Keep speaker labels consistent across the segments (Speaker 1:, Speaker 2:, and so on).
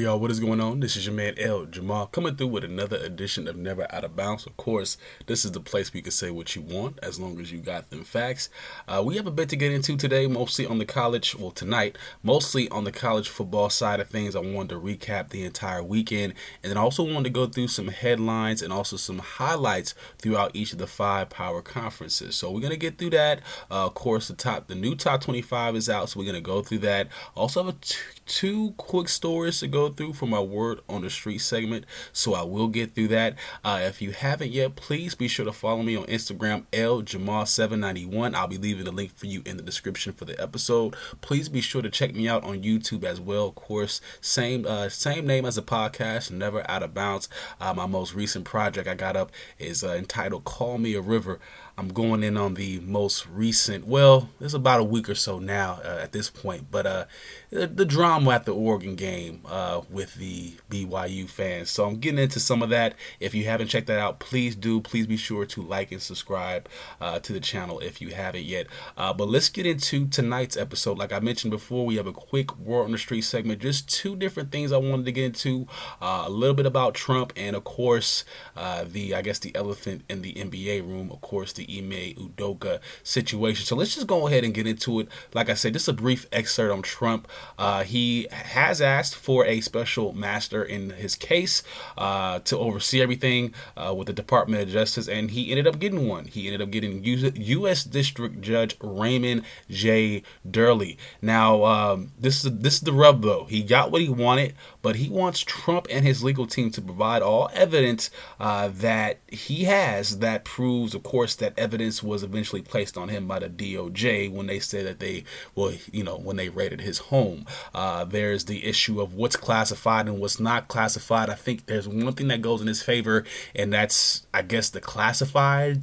Speaker 1: Y'all, what is going on? This is your man El Jamal coming through with another edition of Never Out of Bounds. Of course, this is the place you can say what you want as long as you got them facts. Uh, we have a bit to get into today, mostly on the college, well, tonight, mostly on the college football side of things. I wanted to recap the entire weekend and then also wanted to go through some headlines and also some highlights throughout each of the five power conferences. So we're going to get through that. Uh, of course, the top, the new top 25 is out, so we're going to go through that. Also, have a t- two quick stories to go through for my word on the street segment, so I will get through that. Uh, if you haven't yet, please be sure to follow me on Instagram, L Jamal791. I'll be leaving the link for you in the description for the episode. Please be sure to check me out on YouTube as well. Of course, same uh, same name as the podcast, Never Out of Bounds. Uh, my most recent project I got up is uh, entitled "Call Me a River." I'm going in on the most recent. Well, it's about a week or so now uh, at this point, but uh, the, the drama at the Oregon game uh, with the BYU fans. So I'm getting into some of that. If you haven't checked that out, please do. Please be sure to like and subscribe uh, to the channel if you haven't yet. Uh, but let's get into tonight's episode. Like I mentioned before, we have a quick word on the street segment. Just two different things I wanted to get into. Uh, a little bit about Trump, and of course, the I guess the elephant in the NBA room. Of course, the Ime Udoka situation. So let's just go ahead and get into it. Like I said, just a brief excerpt on Trump. Uh, he has asked for a special master in his case uh, to oversee everything uh, with the Department of Justice, and he ended up getting one. He ended up getting U.S. District Judge Raymond J. Dearie. Now, um, this is this is the rub though. He got what he wanted, but he wants Trump and his legal team to provide all evidence uh, that he has that proves, of course, that evidence was eventually placed on him by the DOJ when they said that they, well, you know, when they raided his home. Uh, there's the issue of what's classified and what's not classified. I think there's one thing that goes in his favor, and that's, I guess, the classified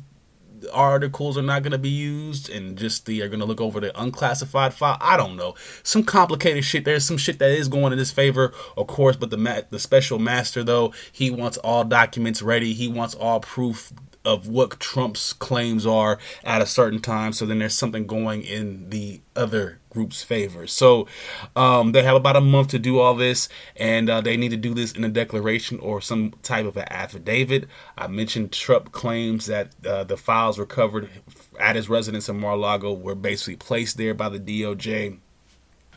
Speaker 1: articles are not going to be used and just the are going to look over the unclassified file. I don't know. Some complicated shit. There's some shit that is going in his favor of course but the the special master though he wants all documents ready. He wants all proof of what Trump's claims are at a certain time. So then there's something going in the other group's favor. So um, they have about a month to do all this, and uh, they need to do this in a declaration or some type of an affidavit. I mentioned Trump claims that uh, the files recovered at his residence in Mar-a-Lago were basically placed there by the DOJ.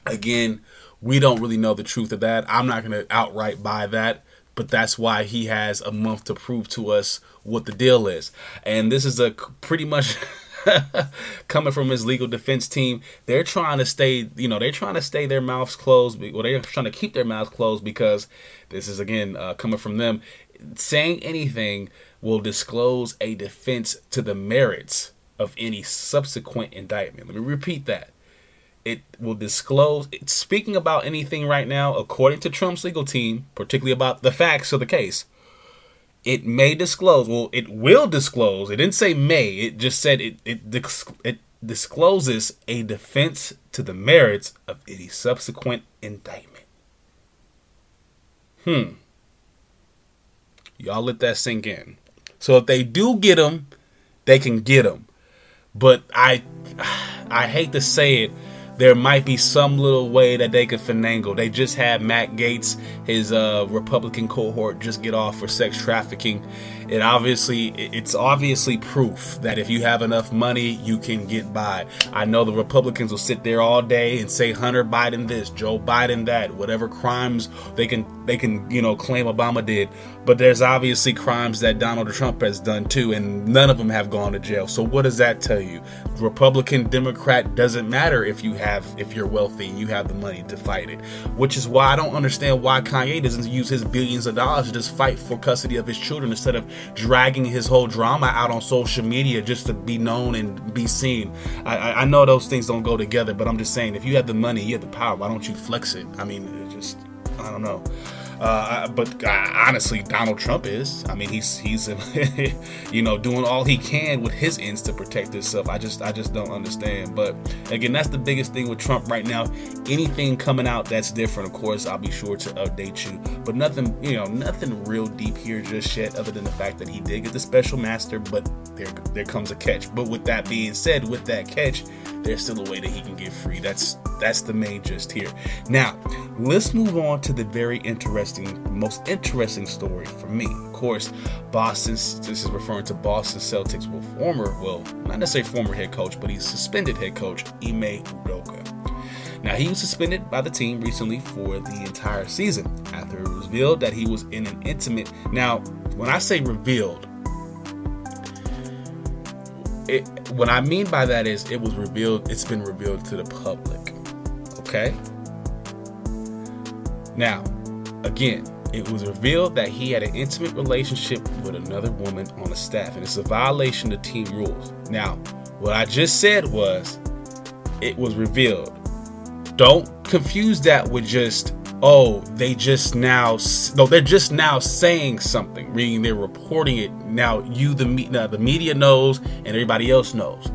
Speaker 1: Again, we don't really know the truth of that. I'm not going to outright buy that but that's why he has a month to prove to us what the deal is. And this is a pretty much coming from his legal defense team. They're trying to stay, you know, they're trying to stay their mouths closed. Well, they're trying to keep their mouths closed because this is again uh, coming from them. Saying anything will disclose a defense to the merits of any subsequent indictment. Let me repeat that it will disclose speaking about anything right now according to Trump's legal team, particularly about the facts of the case. It may disclose. Well, it will disclose. It didn't say may. It just said it it it discloses a defense to the merits of any subsequent indictment. Hmm. Y'all let that sink in. So if they do get him, they can get him. But I I hate to say it, there might be some little way that they could finagle. They just had Matt Gaetz, his uh, Republican cohort, just get off for sex trafficking. It obviously, it's obviously proof that if you have enough money, you can get by. I know the Republicans will sit there all day and say Hunter Biden this, Joe Biden that, whatever crimes they can they can you know claim Obama did. But there's obviously crimes that Donald Trump has done too, and none of them have gone to jail. So what does that tell you? Republican, Democrat doesn't matter if you have if you're wealthy and you have the money to fight it. Which is why I don't understand why Kanye doesn't use his billions of dollars to just fight for custody of his children instead of dragging his whole drama out on social media just to be known and be seen. I, I know those things don't go together, but I'm just saying if you have the money, you have the power. Why don't you flex it? I mean, it just I don't know. Uh, but uh, honestly, Donald Trump is. I mean, he's he's you know doing all he can with his ends to protect himself. I just I just don't understand. But again, that's the biggest thing with Trump right now. Anything coming out that's different, of course, I'll be sure to update you. But nothing, you know, nothing real deep here just yet, other than the fact that he did get the special master. But there there comes a catch. But with that being said, with that catch, there's still a way that he can get free. That's that's the main gist here. Now, let's move on to the very interesting, most interesting story for me. Of course, Boston. This is referring to Boston Celtics, well, former, well, not necessarily former head coach, but he's suspended head coach Ime Udoka. Now, he was suspended by the team recently for the entire season after it was revealed that he was in an intimate. Now, when I say revealed, it, what I mean by that is it was revealed, it's been revealed to the public. Okay? Now, again, it was revealed that he had an intimate relationship with another woman on the staff, and it's a violation of team rules. Now, what I just said was it was revealed. Don't confuse that with just oh, they just now, no, they're just now saying something, meaning they're reporting it. Now you, the, now the media knows, and everybody else knows.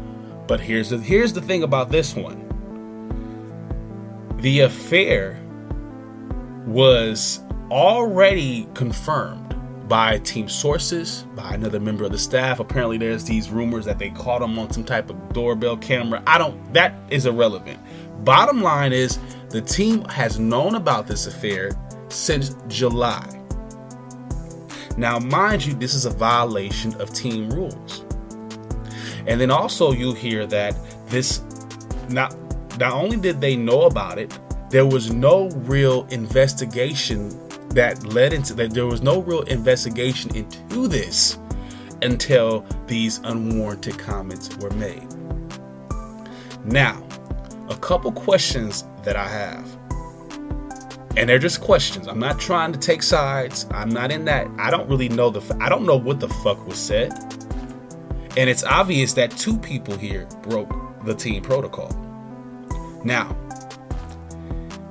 Speaker 1: But here's the here's the thing about this one. The affair was already confirmed by team sources, by another member of the staff. Apparently, there's these rumors that they caught him on some type of doorbell camera. I don't. That is irrelevant. Bottom line is the team has known about this affair since July. Now, mind you, this is a violation of team rules. And then also you'll hear that this not not only did they know about it, there was no real investigation that led into that there was no real investigation into this until these unwarranted comments were made. Now, a couple questions that I have. And they're just questions. I'm not trying to take sides. I'm not in that. I don't really know the. I don't know what the fuck was said. And it's obvious that two people here broke the team protocol. Now,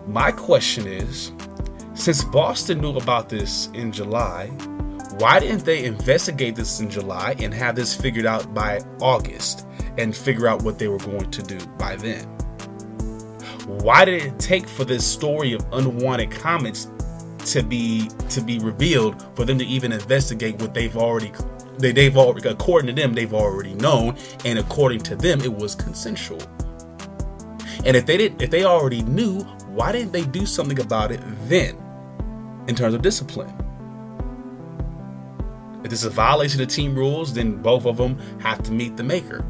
Speaker 1: my question is since Boston knew about this in July, why didn't they investigate this in July and have this figured out by August and figure out what they were going to do by then? why did it take for this story of unwanted comments to be to be revealed for them to even investigate what they've already they, they've already according to them they've already known and according to them it was consensual and if they didn't if they already knew why didn't they do something about it then in terms of discipline if this is a violation of team rules then both of them have to meet the maker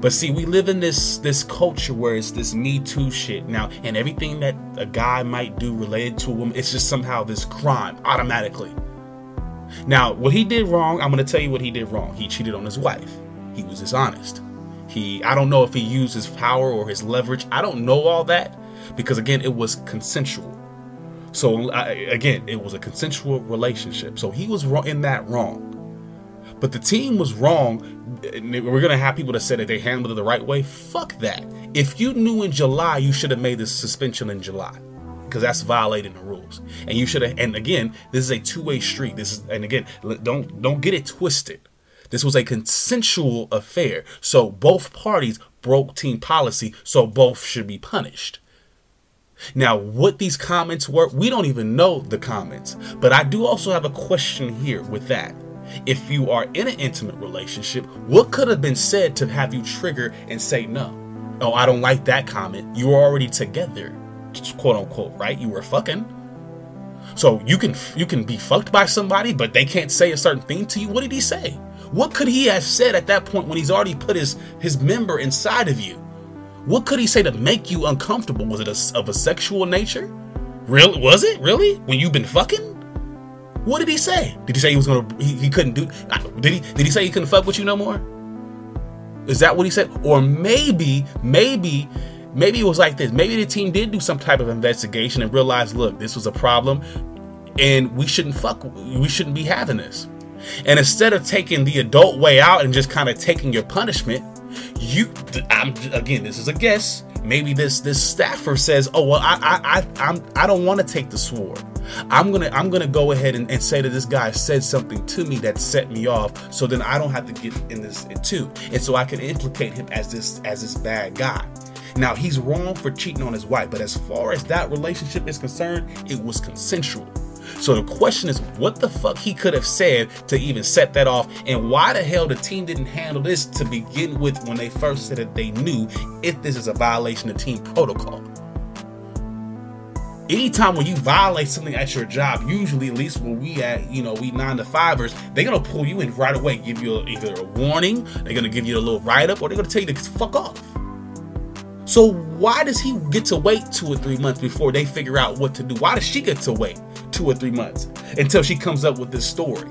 Speaker 1: but see, we live in this this culture where it's this Me Too shit now, and everything that a guy might do related to him, it's just somehow this crime automatically. Now, what he did wrong, I'm gonna tell you what he did wrong. He cheated on his wife. He was dishonest. He, I don't know if he used his power or his leverage. I don't know all that because again, it was consensual. So I, again, it was a consensual relationship. So he was in that wrong. But the team was wrong. We're gonna have people that say that they handled it the right way. Fuck that. If you knew in July, you should have made this suspension in July because that's violating the rules. And you should have. And again, this is a two-way street. This is, and again, don't don't get it twisted. This was a consensual affair, so both parties broke team policy, so both should be punished. Now, what these comments were, we don't even know the comments, but I do also have a question here with that if you are in an intimate relationship, what could have been said to have you trigger and say no? Oh, I don't like that comment. You were already together, quote unquote, right? You were fucking. So you can you can be fucked by somebody, but they can't say a certain thing to you. What did he say? What could he have said at that point when he's already put his his member inside of you? What could he say to make you uncomfortable? Was it a, of a sexual nature? Real was it really when you've been fucking? What did he say? Did he say he was gonna he, he couldn't do did he did he say he couldn't fuck with you no more? Is that what he said? Or maybe, maybe, maybe it was like this. Maybe the team did do some type of investigation and realized, look, this was a problem and we shouldn't fuck we shouldn't be having this. And instead of taking the adult way out and just kind of taking your punishment, you I'm again, this is a guess. Maybe this this staffer says, "Oh well, I I I I'm I don't want to take the sword. I'm gonna I'm gonna go ahead and, and, say that this guy said something to me that set me off, so then I don't have to get in this too, and so I can implicate him as this as this bad guy. Now he's wrong for cheating on his wife, but as far as that relationship is concerned, it was consensual. So the question is, what the fuck he could have said to even set that off, and why the hell the team didn't handle this to begin with when they first said that they knew if this is a violation of team protocol anytime when you violate something at your job, usually at least when we at, you know, we nine to fivers, they're gonna pull you in right away, give you a, either a warning, they're gonna give you a little write up, or they're gonna tell you to fuck off. So why does he get to wait two or three months before they figure out what to do? Why does she get to wait two or three months until she comes up with this story?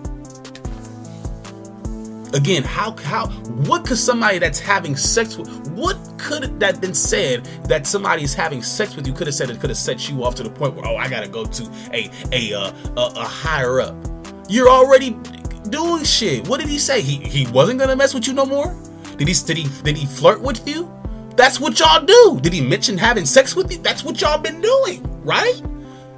Speaker 1: Again, how how what could somebody that's having sex with what could that been said that somebody's having sex with you could have said it could have set you off to the point where oh I gotta go to a a uh, a, a higher up. You're already doing shit. What did he say? He he wasn't gonna mess with you no more. Did he did he did he flirt with you? That's what y'all do. Did he mention having sex with you? That's what y'all been doing, right?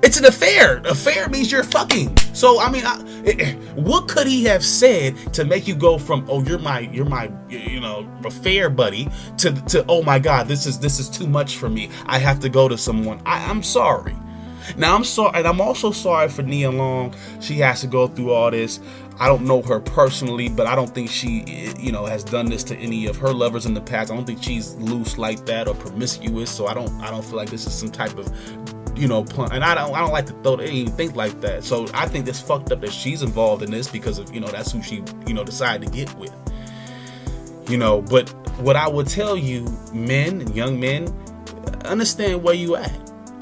Speaker 1: It's an affair. Affair means you're fucking. So I mean, I, it, what could he have said to make you go from oh you're my you're my you know affair buddy to to oh my god this is this is too much for me. I have to go to someone. I, I'm sorry. Now I'm sorry, and I'm also sorry for Nia Long. She has to go through all this. I don't know her personally, but I don't think she, you know, has done this to any of her lovers in the past. I don't think she's loose like that or promiscuous. So I don't, I don't feel like this is some type of you know, and I don't I don't like to throw anything think like that. So I think it's fucked up that she's involved in this because of you know that's who she you know decided to get with. You know, but what I would tell you, men and young men, understand where you at.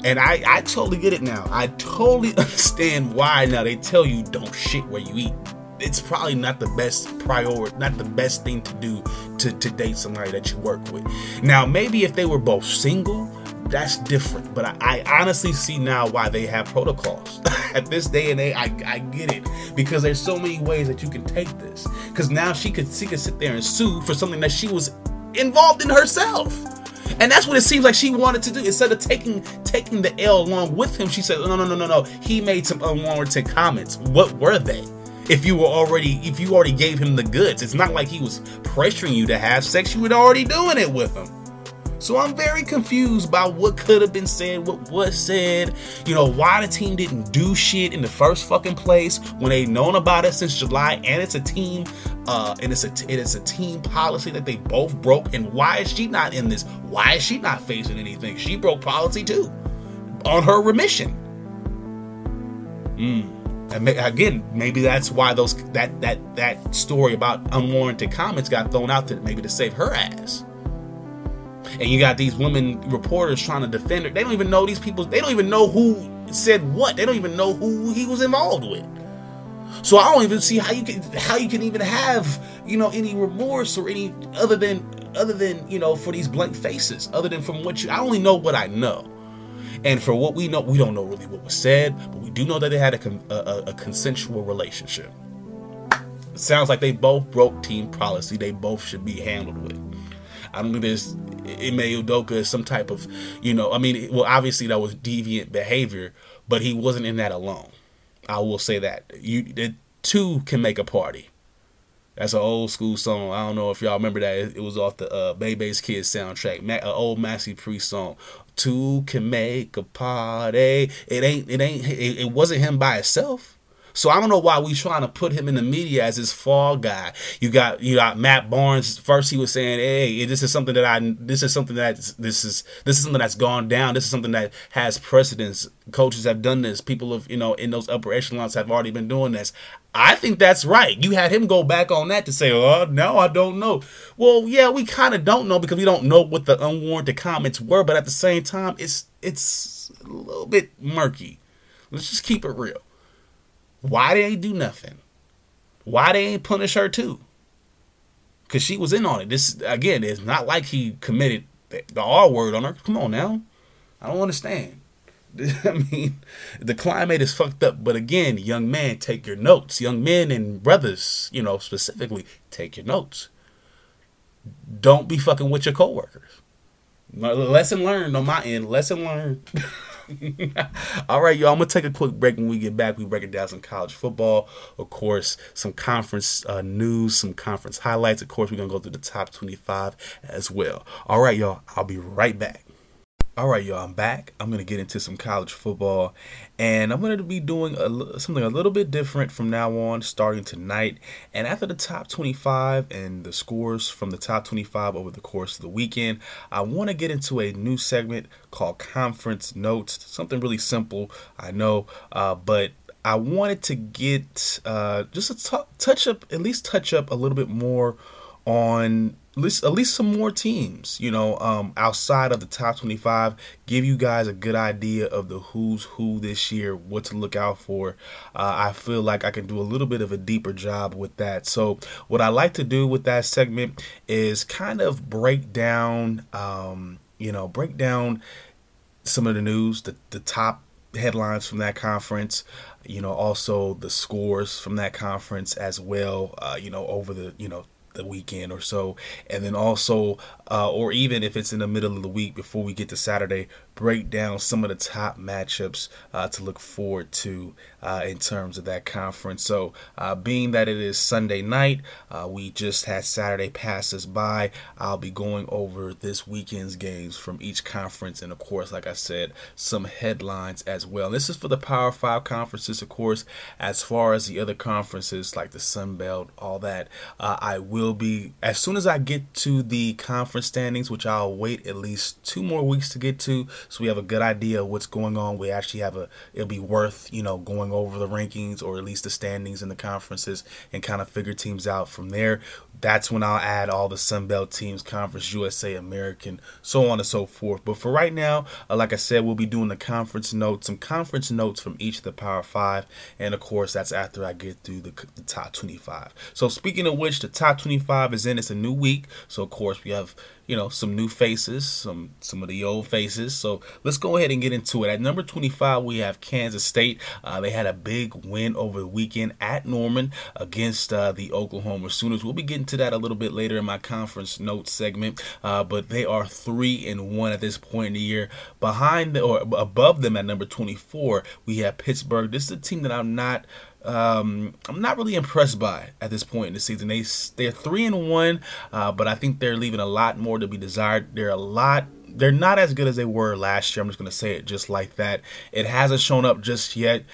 Speaker 1: And I, I totally get it now. I totally understand why now they tell you don't shit where you eat. It's probably not the best priority, not the best thing to do to, to date somebody that you work with. Now, maybe if they were both single, that's different. But I, I, honestly see now why they have protocols. At this day and age, I, I get it because there's so many ways that you can take this. Because now she could she could sit there and sue for something that she was involved in herself. And that's what it seems like she wanted to do. Instead of taking taking the L along with him, she said, "No, no, no, no, no. He made some unwarranted comments. What were they? If you were already if you already gave him the goods, it's not like he was pressuring you to have sex. You were already doing it with him." So I'm very confused by what could have been said, what was said, you know, why the team didn't do shit in the first fucking place when they known about it since July, and it's a team, uh, and it's a it is a team policy that they both broke. And why is she not in this? Why is she not facing anything? She broke policy too, on her remission. Hmm. Again, maybe that's why those that that that story about unwarranted comments got thrown out to maybe to save her ass and you got these women reporters trying to defend her. They don't even know these people. They don't even know who said what. They don't even know who he was involved with. So I don't even see how you can how you can even have you know any remorse or any other than other than you know for these blank faces. Other than from what you, I only know what I know. And for what we know, we don't know really what was said, but we do know that they had a, a, a consensual relationship. It sounds like they both broke team policy. They both should be handled with. I don't think there's Ime Udoka is some type of, you know, I mean, well, obviously that was deviant behavior, but he wasn't in that alone. I will say that you two can make a party. That's an old school song. I don't know if y'all remember that. It, was off the uh, Bebe's Kids soundtrack. an old Maxi Priest song. Two can make a party. It ain't. It ain't. It, it wasn't him by itself. So I don't know why we trying to put him in the media as this fall guy. You got you got Matt Barnes. First he was saying, "Hey, this is something that I this is something that this is this is something that's gone down. This is something that has precedence. Coaches have done this. People of you know in those upper echelons have already been doing this. I think that's right. You had him go back on that to say, "Oh, no, I don't know." Well, yeah, we kind of don't know because we don't know what the unwarranted comments were, but at the same time, it's it's a little bit murky. Let's just keep it real. Why they ain't do nothing? Why they ain't punish her too? Cause she was in on it. This again, it's not like he committed the, the R word on her. Come on now, I don't understand. I mean, the climate is fucked up. But again, young man, take your notes. Young men and brothers, you know, specifically, take your notes. Don't be fucking with your coworkers. Lesson learned on my end. Lesson learned. All right, y'all. I'm gonna take a quick break. When we get back, we break it down some college football, of course, some conference uh, news, some conference highlights. Of course, we're gonna go through the top 25 as well. All right, y'all. I'll be right back. All right, y'all, I'm back. I'm going to get into some college football, and I'm going to be doing a, something a little bit different from now on, starting tonight. And after the top 25 and the scores from the top 25 over the course of the weekend, I want to get into a new segment called Conference Notes. Something really simple, I know, uh, but I wanted to get uh, just a t- touch up, at least touch up a little bit more on at least, at least some more teams, you know, um, outside of the top 25, give you guys a good idea of the who's who this year, what to look out for. Uh, I feel like I can do a little bit of a deeper job with that. So, what I like to do with that segment is kind of break down, um, you know, break down some of the news, the, the top headlines from that conference you know also the scores from that conference as well uh, you know over the you know the weekend or so, and then also, uh, or even if it's in the middle of the week before we get to Saturday, break down some of the top matchups uh, to look forward to uh, in terms of that conference. So, uh, being that it is Sunday night, uh, we just had Saturday pass us by. I'll be going over this weekend's games from each conference, and of course, like I said, some headlines as well. This is for the Power Five conferences, of course. As far as the other conferences like the Sun Belt, all that, uh, I will be as soon as I get to the conference standings, which I'll wait at least two more weeks to get to so we have a good idea of what's going on. We actually have a it'll be worth you know going over the rankings or at least the standings in the conferences and kind of figure teams out from there. That's when I'll add all the Sun Belt teams, Conference USA, American, so on and so forth. But for right now, uh, like I said, we'll be doing the conference notes, some conference notes from each of the Power Five, and of course that's after I get through the, the top 25. So speaking of which, the top 25 is in. It's a new week, so of course we have you know some new faces, some some of the old faces. So let's go ahead and get into it. At number 25, we have Kansas State. Uh, they had a big win over the weekend at Norman against uh, the Oklahoma Sooners. We'll be getting to that a little bit later in my conference notes segment. Uh, but they are three and one at this point in the year. Behind the, or above them at number 24, we have Pittsburgh. This is a team that I'm not um, I'm not really impressed by at this point in the season. They they're three and one, uh, but I think they're leaving a lot more to be desired. They're a lot. They're not as good as they were last year. I'm just gonna say it just like that. It hasn't shown up just yet.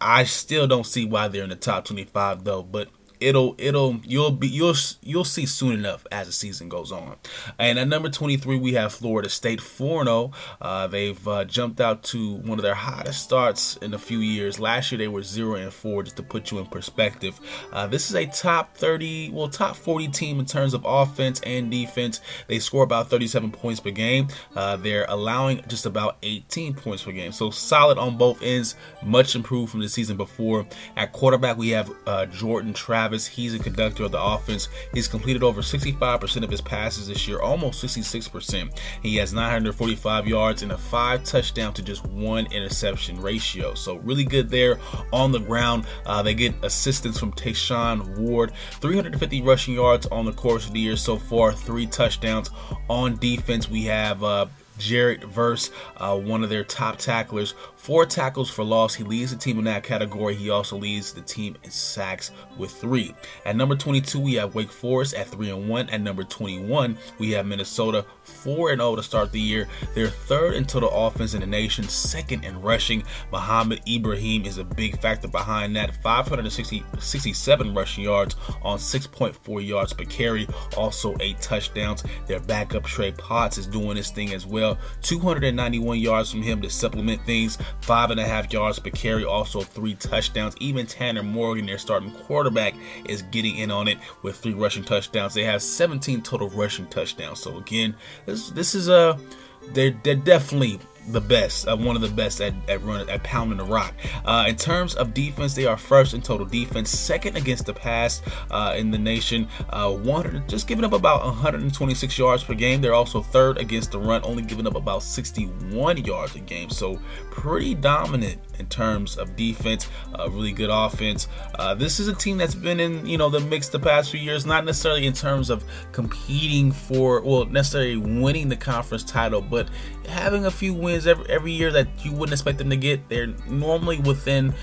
Speaker 1: I still don't see why they're in the top 25 though, but it'll it'll you'll be you'll you'll see soon enough as the season goes on. And at number 23 we have Florida State 4-0. Uh, they've uh, jumped out to one of their hottest starts in a few years. Last year they were 0 and 4 just to put you in perspective. Uh, this is a top 30, well top 40 team in terms of offense and defense. They score about 37 points per game. Uh, they're allowing just about 18 points per game. So solid on both ends, much improved from the season before. At quarterback we have uh, Jordan Travis Travis. He's a conductor of the offense. He's completed over 65% of his passes this year, almost 66%. He has 945 yards and a five touchdown to just one interception ratio. So really good there on the ground. Uh, they get assistance from Treshaun Ward, 350 rushing yards on the course of the year so far, three touchdowns on defense. We have uh, Jared Verse, uh, one of their top tacklers, four tackles for loss. He leads the team in that category. He also leads the team in sacks with three. At number 22, we have Wake Forest at three and one. At number 21, we have Minnesota four and zero oh to start the year. They're third in total offense in the nation, second in rushing. Mohamed Ibrahim is a big factor behind that. 567 rushing yards on 6.4 yards per carry. Also eight touchdowns. Their backup Trey Potts is doing this thing as well. 291 yards from him to supplement things. Five and a half yards per carry. Also three touchdowns. Even Tanner Morgan, their starting quarterback, is getting in on it with three rushing touchdowns. They have 17 total rushing touchdowns. So again, this this is a they're they're definitely the best, uh, one of the best at, at running at pounding the rock. Uh, in terms of defense, they are first in total defense, second against the pass uh, in the nation. Uh, one just giving up about 126 yards per game. They're also third against the run, only giving up about 61 yards a game. So pretty dominant in terms of defense. Uh, really good offense. Uh, this is a team that's been in you know the mix the past few years, not necessarily in terms of competing for well necessarily winning the conference title, but having a few wins every, every year that you wouldn't expect them to get. They're normally within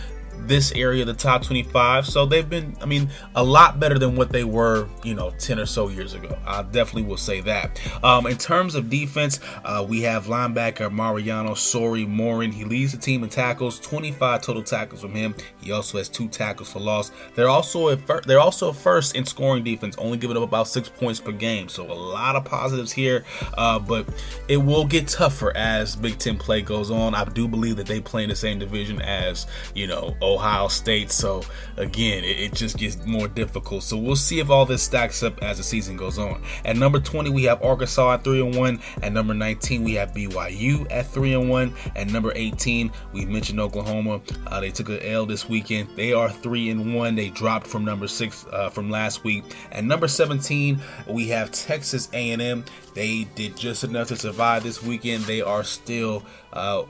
Speaker 1: this area the top 25. So they've been, I mean, a lot better than what they were, you know, 10 or so years ago. I definitely will say that. Um, in terms of defense, uh, we have linebacker Mariano Sori-Marin. He leads the team in tackles, 25 total tackles from him. He also has two tackles for loss. They're also a fir- they're also first in scoring defense, only giving up about six points per game. So a lot of positives here, uh, but it will get tougher as Big Ten play goes on. I do believe that they play in the same division as you know Ohio State. So again, it, it just gets more difficult. So we'll see if all this stacks up as the season goes on. At number 20, we have Arkansas at three and one. At number 19, we have BYU at three and one. At number 18, we mentioned Oklahoma. Uh, they took an L this weekend. They are three and one. They dropped from number six uh, from last week. At number 17, we have Texas A&M. They did just enough to survive this weekend. They are still. Uh,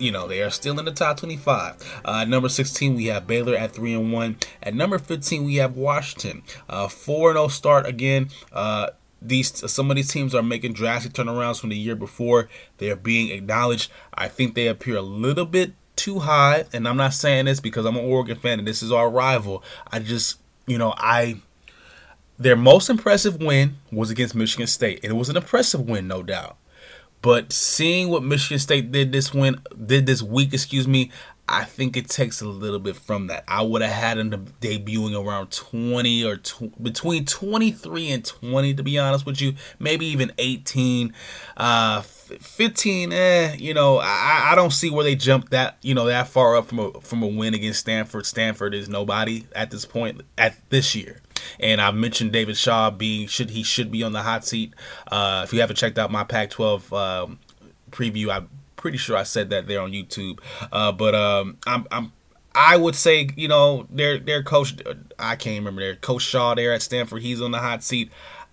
Speaker 1: you know they are still in the top 25. Uh, number 16 we have Baylor at three and one. At number 15 we have Washington, uh, four and 0 start again. Uh, these some of these teams are making drastic turnarounds from the year before. They are being acknowledged. I think they appear a little bit too high, and I'm not saying this because I'm an Oregon fan and this is our rival. I just you know I their most impressive win was against Michigan State. And it was an impressive win, no doubt. But seeing what Michigan State did this win did this week, excuse me, I think it takes a little bit from that. I would have had him debuting around 20 or tw- between 23 and 20, to be honest with you. Maybe even 18. Uh, 15, eh, you know, I, I don't see where they jumped that, you know, that far up from a from a win against Stanford. Stanford is nobody at this point at this year. And I mentioned David Shaw being should he should be on the hot seat. Uh, if you haven't checked out my Pac-12 um, preview, I'm pretty sure I said that there on YouTube. Uh, but um, I'm, I'm I would say, you know, their their coach, I can't remember their coach Shaw there at Stanford. He's on the hot seat.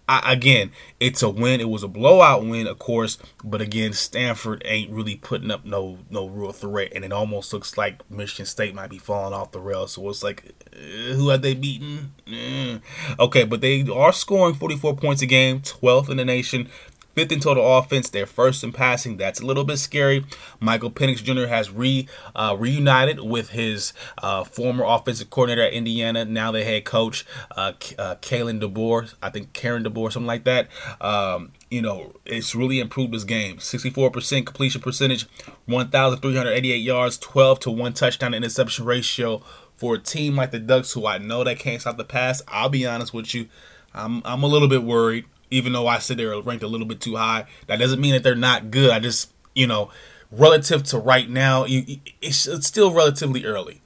Speaker 1: I, again, it's a win. It was a blowout win, of course, but again, Stanford ain't really putting up no no real threat, and it almost looks like Michigan State might be falling off the rails. So it's like, uh, who have they beaten? Mm. Okay, but they are scoring 44 points a game, 12th in the nation, fifth in total offense. They're first in passing. That's a little bit scary. Michael Penix Jr. has re uh, reunited with his uh, former offensive coordinator at Indiana, now the head coach, uh, uh, Kalen DeBoer. I think Karen DeBoer, something like that. Um, you know, it's really improved his game. 64% completion percentage, 1,388 yards, 12 to 1 touchdown to interception ratio for a team like the Ducks, who I know they can't stop the pass. I'll be honest with you. I'm, I'm a little bit worried even though I said they're ranked a little bit too high. That doesn't mean that they're not good. I just, you know, relative to right now, it's, still relatively early.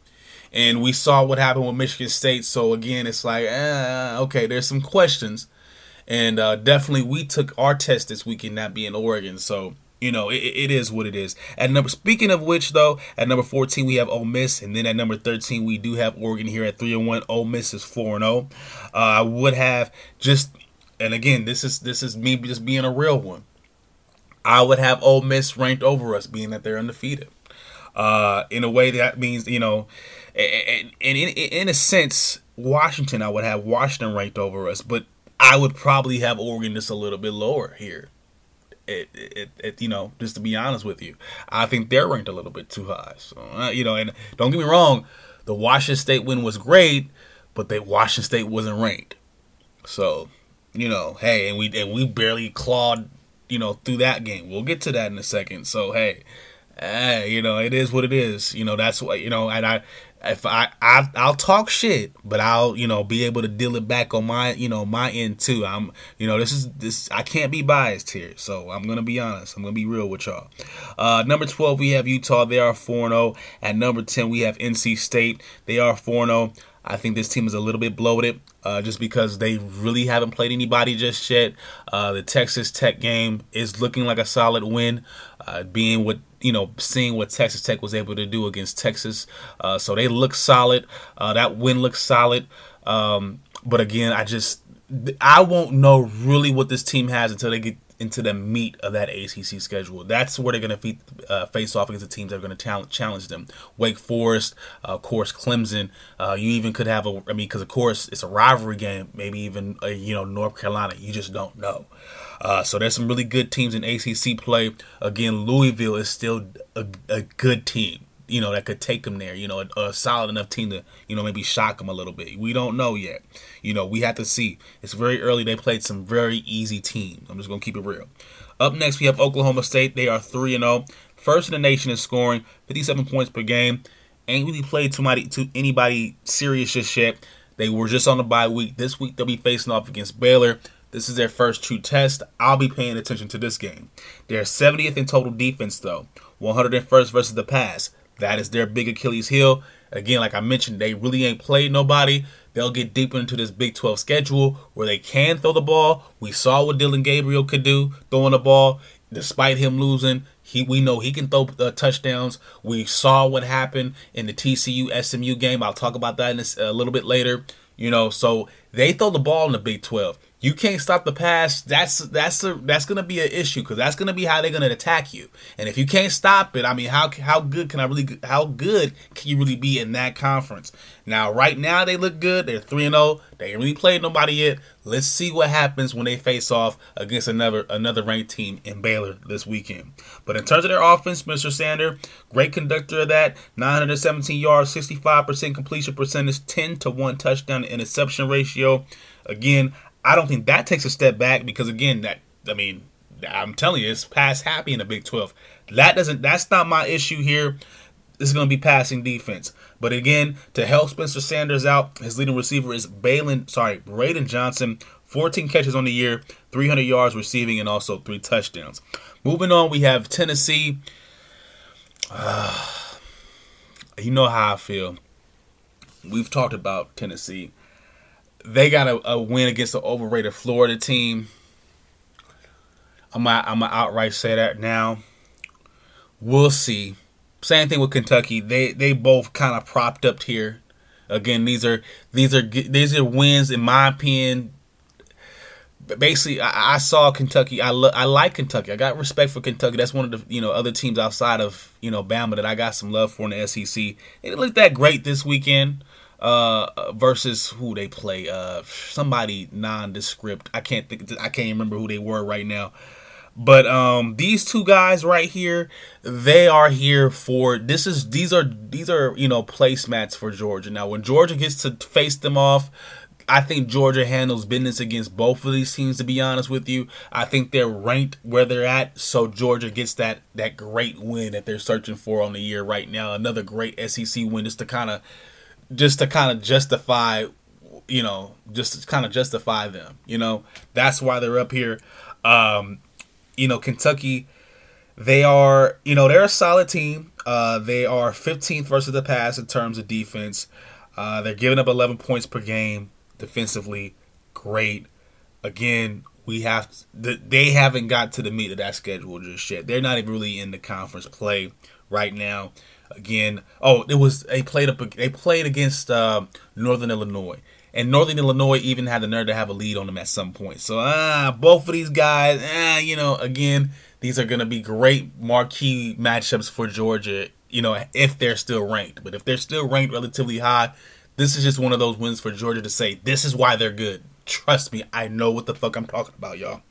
Speaker 1: And we saw what happened with Michigan State. So again, it's like, eh, okay, there's some questions. And uh, definitely, we took our test this weekend, not being Oregon. So you know, it, it is what it is. At number, speaking of which, though, at number 14 we have Ole Miss, and then at number 13 we do have Oregon here at three and one. Ole Miss is four and zero. Uh, I would have just and again, this is this is me just being a real one. I would have Ole Miss ranked over us, being that they're undefeated. Uh, in a way, that means you know, and, in, in a sense, Washington, I would have Washington ranked over us, but I would probably have Oregon just a little bit lower here. It, it, it, you know, just to be honest with you, I think they're ranked a little bit too high. So, uh, you know, and don't get me wrong, the Washington State win was great, but they Washington State wasn't ranked. So you know, hey, and we and we barely clawed, you know, through that game. We'll get to that in a second. So hey, hey, you know, it is what it is. You know, that's what you know, and I if I, I I'll talk shit, but I'll you know be able to deal it back on my you know my end too. I'm you know this is this I can't be biased here, so I'm gonna be honest. I'm gonna be real with y'all. Uh, number twelve we have Utah. They are four zero. Oh. At number ten we have NC State. They are four zero. I think this team is a little bit bloated uh, just because they really haven't played anybody just yet. Uh, the Texas Tech game is looking like a solid win, uh, being what you know, seeing what Texas Tech was able to do against Texas. Uh, so they look solid. Uh, that win looks solid. Um, but again, I just I won't know really what this team has until they get into the meat of that ACC schedule. That's where they're going to uh, face off against the teams that are going to challenge them. Wake Forest, uh, of course, Clemson. Uh, you even could have a, I mean, because of course it's a rivalry game. Maybe even you know North Carolina. You just don't know. Uh, so there's some really good teams in ACC play. Again, Louisville is still a, a good team you know that could take them there. You know, a, a, solid enough team to you know maybe shock them a little bit. We don't know yet. You know, we have to see. It's very early. They played some very easy teams. I'm just gonna keep it real. Up next, we have Oklahoma State. They are three and oh. first in the nation in scoring, 57 points per game. Ain't really played too many to anybody serious just yet. They were just on the bye week. This week they'll be facing off against Baylor. This is their first true test. I'll be paying attention to this game. They're 70th in total defense, though. 101st versus the pass. That is their big Achilles heel. Again, like I mentioned, they really ain't played nobody. They'll get deeper into this Big 12 schedule where they can throw the ball. We saw what Dillon Gabriel could do throwing the ball. Despite him losing, he we know he can throw uh, touchdowns. We saw what happened in the TCU SMU game. I'll talk about that in a, a little bit later. You know, so they throw the ball in the Big 12 you can't stop the pass, that's that's a, that's gonna be an issue because that's gonna be how they're gonna attack you. And if you can't stop it, I mean, how how good can I really how good can you really be in that conference? Now, right now they look good. They're three and zero. Oh. They ain't really played nobody yet. Let's see what happens when they face off against another another ranked team in Baylor this weekend. But in terms of their offense, Mr. Sander, great conductor of that. 917 yards, 65% completion percentage, 10 to one touchdown interception ratio. Again, I don't think that takes a step back because again, that I mean, I'm telling you, it's pass happy in the Big 12. That doesn't. That's not my issue here. This is going to be passing defense. But again, to help Spencer Sanders out, his leading receiver is Balin. Sorry, Braydon Johnson. 14 catches on the year, 300 yards receiving, and also three touchdowns. Moving on, we have Tennessee. Uh, you know how I feel. We've talked about Tennessee they got a, a win against the overrated Florida team. I'm gonna, I'm gonna outright say that now. We'll see. Same thing with Kentucky. They they both kind of propped up here. Again, these are these are these are wins in my opinion. Basically, I, I saw Kentucky. I lo- I like Kentucky. I got respect for Kentucky. That's one of the you know other teams outside of you know Bama that I got some love for in the SEC. It looked that great this weekend uh, versus who they play. Uh, somebody nondescript. I can't think. I can't remember who they were right now. But um, these two guys right here, they are here for this is these are these are you know placemats for Georgia. Now when Georgia gets to face them off, I think Georgia handles business against both of these teams. To be honest with you, I think they're ranked where they're at, so Georgia gets that that great win that they're searching for on the year right now. Another great SEC win, just to kind of just to kind of justify, you know, just to kind of justify them. You know, that's why they're up here. Um, you know, Kentucky, they are, you know, they're a solid team. Uh, they are 15th versus the pass in terms of defense. Uh, they're giving up 11 points per game defensively. Great. Again, we have they haven't got to the meat of that schedule just yet. They're not even really in the conference play right now again. Oh, it was they played up. They played against uh, Northern Illinois, and Northern Illinois even had the nerve to have a lead on them at some point. So uh, both of these guys, ah, you know, again, these are going to be great marquee matchups for Georgia. You know, if they're still ranked, but if they're still ranked relatively high, this is just one of those wins for Georgia to say this is why they're good. Trust me, I know what the fuck I'm talking about, y'all.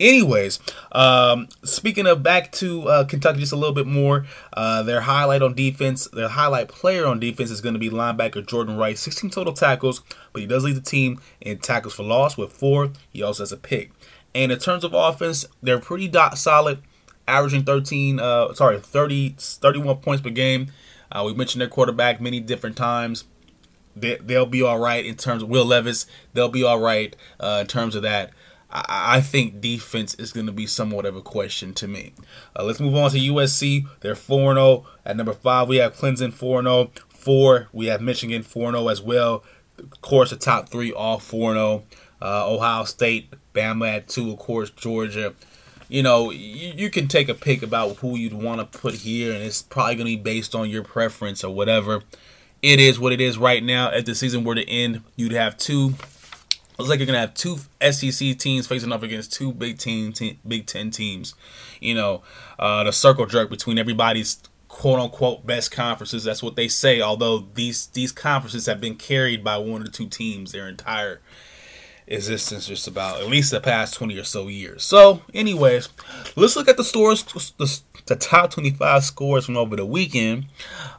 Speaker 1: Anyways, um, speaking of back to uh, Kentucky just a little bit more, uh, their highlight on defense, their highlight player on defense is going to be linebacker Jordan Wright. 16 total tackles, but he does lead the team in tackles for loss with four. He also has a pick. And in terms of offense, they're pretty dot solid, averaging 13, uh, sorry, 30, 31 points per game. Uh, we mentioned their quarterback many different times. They, will be all right in terms of Will Levis. They'll be all right uh, in terms of that. I think defense is going to be somewhat of a question to me. Uh, let's move on to USC. They're 4 0. At number 5, we have Clemson 4 0. 4, we have Michigan 4 0 as well. Of course, the top three all 4 0. Uh, Ohio State, Bama at 2, of course, Georgia. You know, you, you can take a pick about who you'd want to put here, and it's probably going to be based on your preference or whatever. It is what it is right now. If the season were to end, you'd have two looks like you're gonna have two SEC teams facing off against two Big Ten, te- Big Ten teams. You know, uh, the circle jerk between everybody's quote unquote best conferences. That's what they say. Although these these conferences have been carried by one or two teams their entire. existence just about at least the past 20 or so years. So, anyways, let's look at the stores, the, the top 25 scores from over the weekend.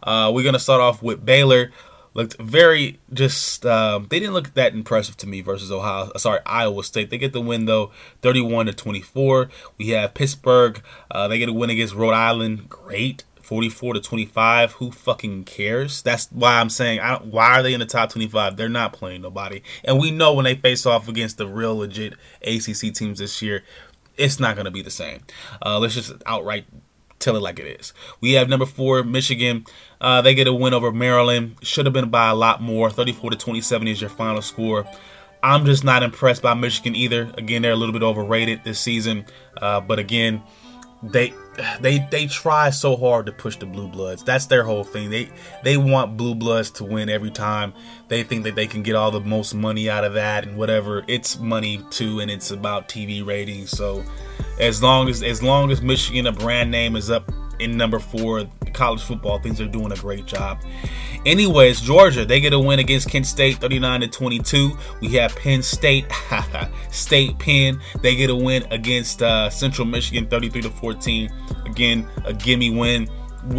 Speaker 1: Uh, we're to start off with Baylor. Looked very just, uh, they didn't look that impressive to me versus Ohio, sorry, Iowa State. They get the win though, 31 to 24. We have Pittsburgh, uh, they get a win against Rhode Island. Great. 44 to 25. Who fucking cares? That's why I'm saying, why are they in the top 25? They're not playing nobody. And we know when they face off against the real legit ACC teams this year, it's not going to be the same. Uh, let's just outright tell it like it is. We have number four, Michigan. Uh, they get a win over Maryland. Should have been by a lot more. 34 to 27 is your final score. I'm just not impressed by Michigan either. Again, they're a little bit overrated this season. Uh, but again, they they they try so hard to push the blue bloods. That's their whole thing. They they want blue bloods to win every time. They think that they can get all the most money out of that and whatever. It's money too, and it's about TV ratings. So as long as as long as Michigan a brand name is up in number four, college football things are doing a great job. Anyways, Georgia, they get a win against Kent State 39 to 22. We have Penn State, State Penn, they get a win against uh, Central Michigan 33 to 14. Again, a gimme win.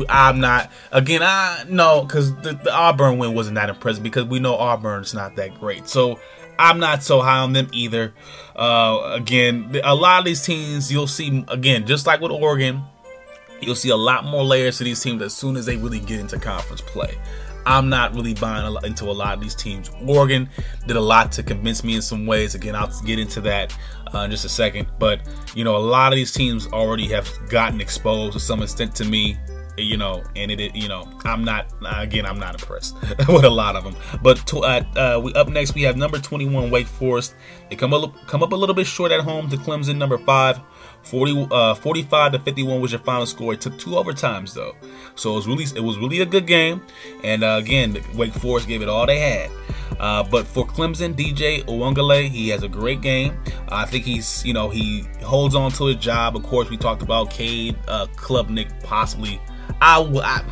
Speaker 1: I'm not again. I no because the, the Auburn win wasn't that impressive because we know Auburn's not that great. So I'm not so high on them either. Uh, again, a lot of these teams you'll see again, just like with Oregon, you'll see a lot more layers to these teams as soon as they really get into conference play. I'm not really buying into a lot of these teams. Oregon did a lot to convince me in some ways. Again, I'll get into that uh, in just a second. But, you know, a lot of these teams already have gotten exposed to some extent to me you know, and it, you know, I'm not again, I'm not impressed with a lot of them. But to, uh, uh, we up next, we have number 21 Wake Forest. They come up come up a little bit short at home to Clemson, number five. 40, uh, 45 to 51 was your final score. It took two overtimes though, so it was really it was really a good game. And uh, again, Wake Forest gave it all they had. Uh, but for Clemson, DJ Uiagalelei, he has a great game. I think he's you know he holds on to his job. Of course, we talked about Cade uh, Klubnik possibly. I, I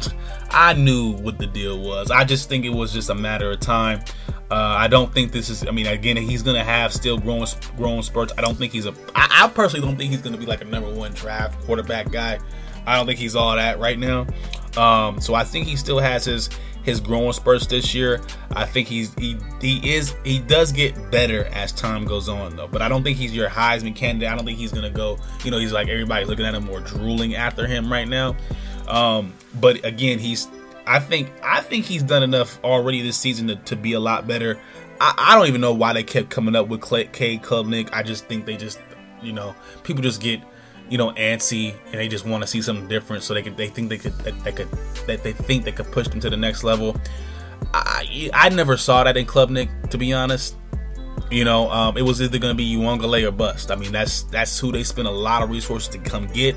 Speaker 1: I knew what the deal was. I just think it was just a matter of time. Uh, I don't think this is. I mean, again, he's gonna have still growing growing spurts. I don't think he's a. I, I personally don't think he's gonna be like a number one draft quarterback guy. I don't think he's all that right now. Um, so I think he still has his his growing spurts this year. I think he's he he is he does get better as time goes on though. But I don't think he's your Heisman candidate. I don't think he's gonna go. You know, he's like everybody's looking at him more drooling after him right now. Um, but again, he's I think I think he's done enough already this season to, to be a lot better. I, I, don't even know why they kept coming up with Clay, Cade Klubnik. I just think they just, you know, people just get, you know, antsy and they just want to see something different. So they could, they think they could, that could, that they think they could push them to the next level. I, I never saw that in Klubnik, to be honest. You know, um, it was either going to be Uiagalelei or bust. I mean, that's that's who they spent a lot of resources to come get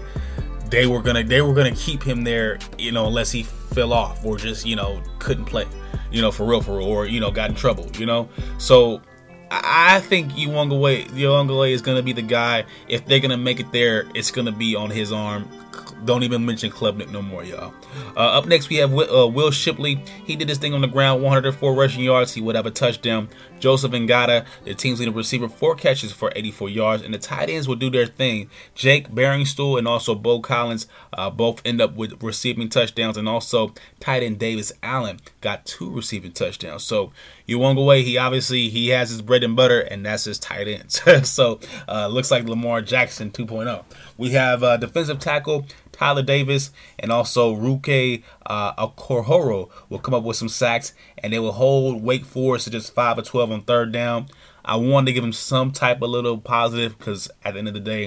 Speaker 1: they were gonna they were gonna keep him there, you know, unless he fell off or just you know couldn't play, you know, for real, for real, or you know got in trouble, you know. So I think Uiagalelei, Uiagalelei is gonna be the guy. If they're gonna make it there, it's gonna be on his arm. Don't even mention Klubnik no more, y'all. Uh, up next, we have Will, uh, Will, Shipley. He did this thing on the ground, 104 rushing yards. He would have a touchdown. Joseph Ngata, the team's leading receiver, four catches for 84 yards. And the tight ends will do their thing. Jake Briningstool and also Bo Collins uh, both end up with receiving touchdowns. And also tight end Davis Allen got two receiving touchdowns. So Uiagalelei, he obviously he has his bread and butter, and that's his tight ends. so uh, looks like Lamar Jackson 2.0. We have uh, defensive tackle Tyler Davis and also Ruke uh, will come up with some sacks, and they will hold Wake Forest to just five or twelve on third down. I wanted to give them some type of little positive because at the end of the day,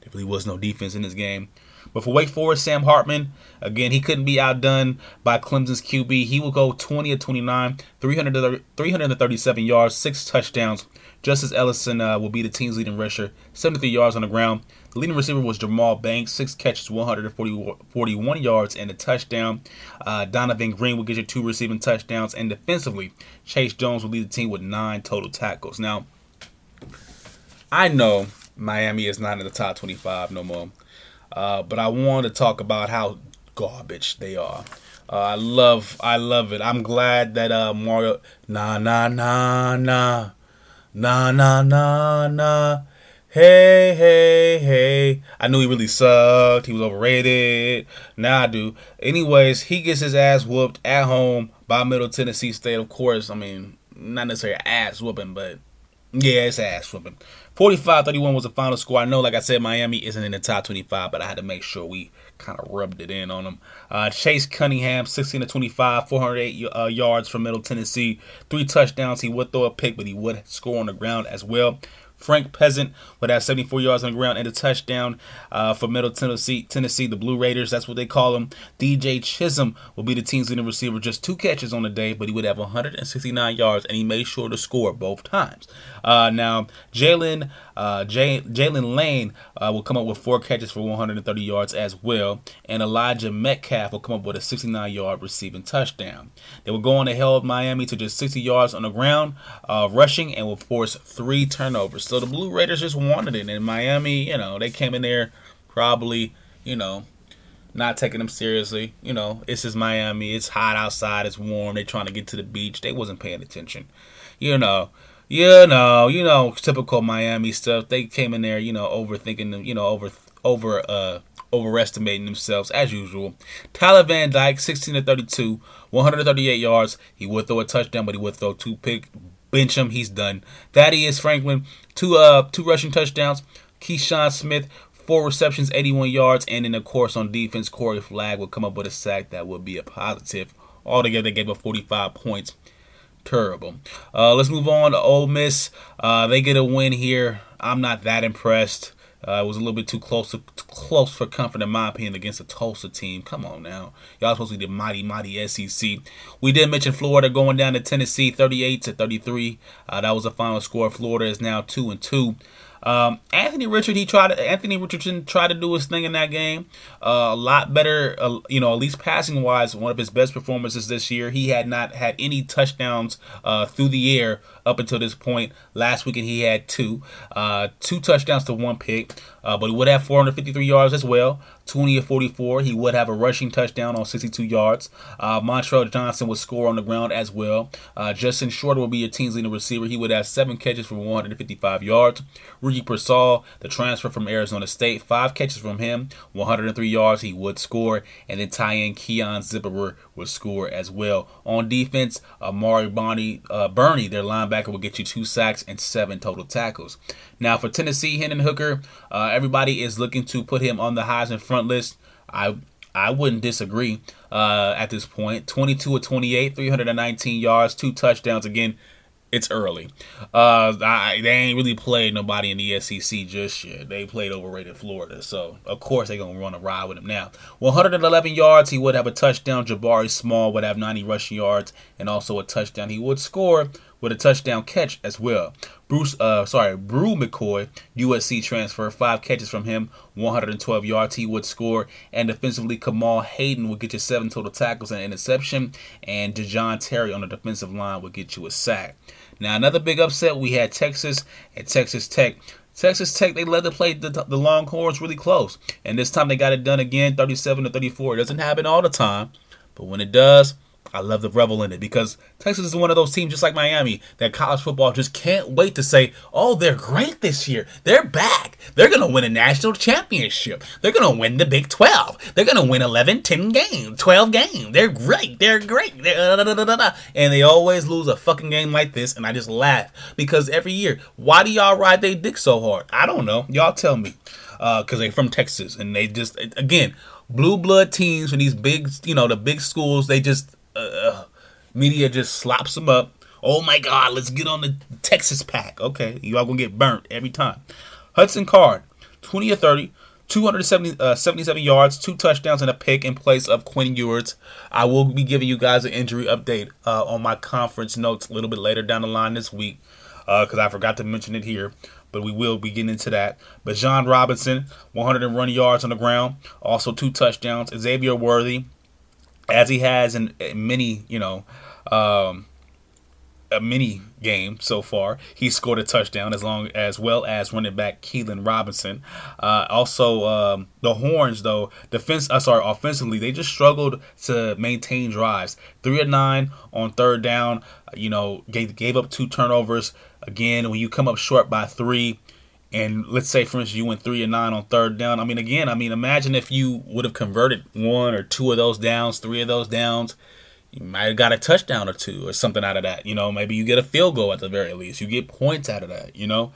Speaker 1: there really was no defense in this game. But for Wake Forest, Sam Hartman, again, he couldn't be outdone by Clemson's QB. He will go 20 of 29, 300, 337 yards, six touchdowns. Justice Ellison uh, will be the team's leading rusher, 73 yards on the ground. The leading receiver was Jahmal Banks, six catches, 141 yards, and a touchdown. Uh, Donovan Green will get you two receiving touchdowns. And defensively, Chase Jones will lead the team with nine total tackles. Now, I know Miami is not in the top 25 no more. Uh, but I want to talk about how garbage they are. Uh, I love, I love it. I'm glad that uh, Mario, nah, nah, nah, nah. Nah, nah, nah, nah. Hey, hey, hey. I knew he really sucked. He was overrated. Now I do. Anyways, he gets his ass whooped at home by Middle Tennessee State. Of course, I mean, not necessarily ass whooping, but yeah, it's ass whooping. 45 31 was the final score. I know, like I said, Miami isn't in the top 25, but I had to make sure we kind of rubbed it in on them. Uh, Chase Cunningham, 16 to 25, 408 uh, yards from Middle Tennessee, three touchdowns. He would throw a pick, but he would score on the ground as well. Frank Peasant would have 74 yards on the ground and a touchdown uh, for Middle Tennessee, Tennessee, the Blue Raiders. That's what they call them. DJ Chisholm will be the team's leading receiver, just two catches on the day, but he would have 169 yards, and he made sure to score both times. Uh, now, Jalen uh, Jalen Lane uh, will come up with four catches for 130 yards as well, and Elijah Metcalf will come up with a 69 yard receiving touchdown. They will go on to help Miami to just 60 yards on the ground, uh, rushing, and will force three turnovers. So the Blue Raiders just wanted it, and Miami, you know, they came in there probably, you know, not taking them seriously. You know, it's just Miami. It's hot outside. It's warm. They're trying to get to the beach. They wasn't paying attention. You know, you know, you know, typical Miami stuff. They came in there, you know, overthinking them, you know, over over uh overestimating themselves as usual. Tyler Van Dyke, 16 to 32, 138 yards. He would throw a touchdown, but he would throw two pick. Bench him, he's done. Thaddeus Franklin, two uh two rushing touchdowns. Keyshawn Smith, four receptions, 81 yards, and then of course on defense, Corey Flagg would come up with a sack that would be a positive. Altogether, they gave up 45 points terrible. Uh, let's move on to Ole Miss. Uh, they get a win here. I'm not that impressed. Uh, it was a little bit too close, to, close for comfort in my opinion against the Tulsa team. Come on now, y'all supposed to be the mighty, mighty SEC. We did mention Florida going down to Tennessee, 38 to 33. Uh, that was the final score. Florida is now two and two. Um, Anthony Richard, he tried. Anthony Richardson tried to do his thing in that game. Uh, a lot better, uh, you know, at least passing wise, one of his best performances this year. He had not had any touchdowns uh, through the air up until this point. Last weekend he had two, uh, two touchdowns to one pick, uh, but he would have 453 yards as well. 20 of 44. He would have a rushing touchdown on 62 yards. Uh, Montrell Johnson would score on the ground as well. Uh, Justin Shorter will be your team's leading receiver. He would have seven catches for 155 yards. Ricky Pearsall, the transfer from Arizona State, five catches from him, 103 yards. He would score. And then tie-in Keon Zipperer would score as well. On defense, Amari Bonnie, uh, Burney, their linebacker, will get you two sacks and seven total tackles. Now for Tennessee, Hendon Hooker, uh, everybody is looking to put him on the Heisman front list. I I wouldn't disagree uh, at this point. 22 of 28, 319 yards, two touchdowns. Again, it's early. Uh, I, they ain't really played nobody in the SEC just yet. They played overrated Florida, so of course they're gonna run a ride with him now. 111 yards. He would have a touchdown. Jabari Small would have 90 rushing yards and also a touchdown. He would score with a touchdown catch as well. Bruce, uh, sorry, Bru McCoy, USC transfer, five catches from him, 112 yards he would score, and defensively Kamal Hadden would get you seven total tackles and an interception, and Dejon Terry on the defensive line would get you a sack. Now another big upset we had Texas and Texas Tech. Texas Tech, they led the play the, the Longhorns really close. And this time they got it done again, 37 to 34. It doesn't happen all the time, but when it does, I love the revel in it because Texas is one of those teams, just like Miami, that college football just can't wait to say, oh, they're great this year. They're back. They're going to win a national championship. They're going to win the Big 12. They're going to win 11, 10 games, 12 games. They're great. They're great. They're, da, da, da, and they always lose a fucking game like this, and I just laugh because every year, why do y'all ride their dick so hard? I don't know. Y'all tell me. Because uh, they're from Texas, and they just, again, blue blood teams from these big, you know, the big schools, they just uh, media just slops them up. Oh my God, let's get on the Texas pack. Okay, you all gonna get burnt every time. Hudson Card, 20 or 30, 277 uh, yards, two touchdowns, and a pick in place of Quinn Ewers. I will be giving you guys an injury update uh, on my conference notes a little bit later down the line this week because uh, I forgot to mention it here. But we will be getting into that. But Bijan Robinson, 101 yards on the ground, also two touchdowns. Xavier Worthy, as he has in, many, you know, um, a mini game so far. He scored a touchdown as long as well as running back Keilan Robinson. Uh, also, um, the Horns though defense. Uh, sorry, offensively they just struggled to maintain drives. Three or nine on third down. You know, gave gave up two turnovers. Again, when you come up short by three, and let's say for instance you went three and nine on third down. I mean, again, I mean, imagine if you would have converted one or two of those downs, three of those downs you might have got a touchdown or two or something out of that. You know, maybe you get a field goal at the very least. You get points out of that. You know,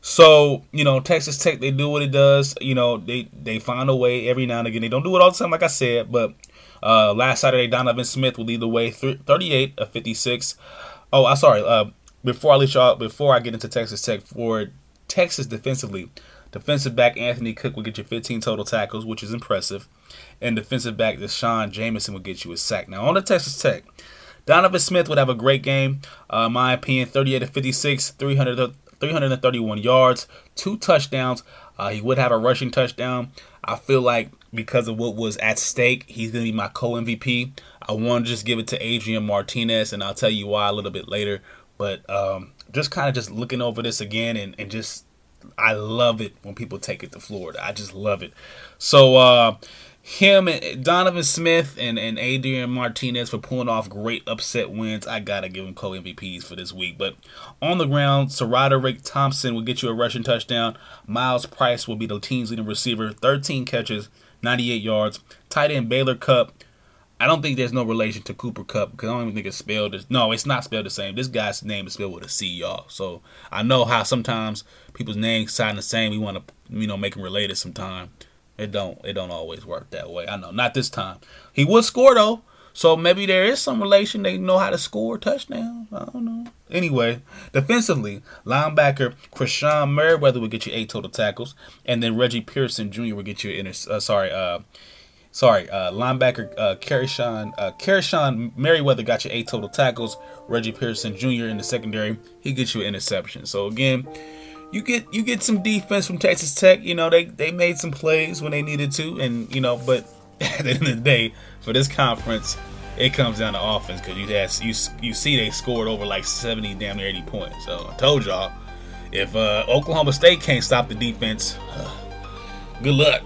Speaker 1: so you know Texas Tech they do what it does. You know they they find a way every now and again. They don't do it all the time, like I said. But uh, last Saturday, Donovan Smith will lead the way, 38 of 56. Oh, I'm sorry. Uh, before I let y'all, before I get into Texas Tech for Texas defensively, defensive back Anthony Cook will get you 15 total tackles, which is impressive and defensive back D'Shawn Jamison will get you a sack. Now on the Texas Tech, Donovan Smith would have a great game. Uh, my opinion, 38 to 56, 300, 331 yards, two touchdowns. Uh, he would have a rushing touchdown. I feel like because of what was at stake, he's going to be my co MVP. I want to just give it to Adrian Martinez, and I'll tell you why a little bit later. But um, just kind of just looking over this again and, and just, I love it when people take it to Florida. I just love it. So, uh, him and Donovan Smith and, and Adrian Martinez for pulling off great upset wins. I gotta give them co MVPs for this week. But on the ground, Rick Thompson will get you a rushing touchdown. Myles Price will be the team's leading receiver, 13 catches, 98 yards. Tight end Baylor Cupp. I don't think there's no relation to Cooper Kupp because I don't even think it's spelled. As, no, it's not spelled the same. This guy's name is spelled with a C, y'all. So I know how sometimes people's names sound the same. We want to, you know, make them related sometime. It don't it don't always work that way. I know, not this time. He would score though. So maybe there is some relation. They know how to score touchdowns. I don't know. Anyway, defensively, linebacker Krishon Merriweather will get you eight total tackles, and then Reggie Pearson Jr. will get you inter- uh, sorry, uh, sorry, uh, linebacker uh, Karishawn uh, Merriweather got you eight total tackles. Reggie Pearson Jr. in the secondary, he gets you an interception. So again, you get you get some defense from Texas Tech. You know they they made some plays when they needed to, and you know, but at the end of the day, for this conference, it comes down to offense because you had you you see they scored over like seventy, damn near eighty points. So I told y'all, if uh, Oklahoma State can't stop the defense, good luck.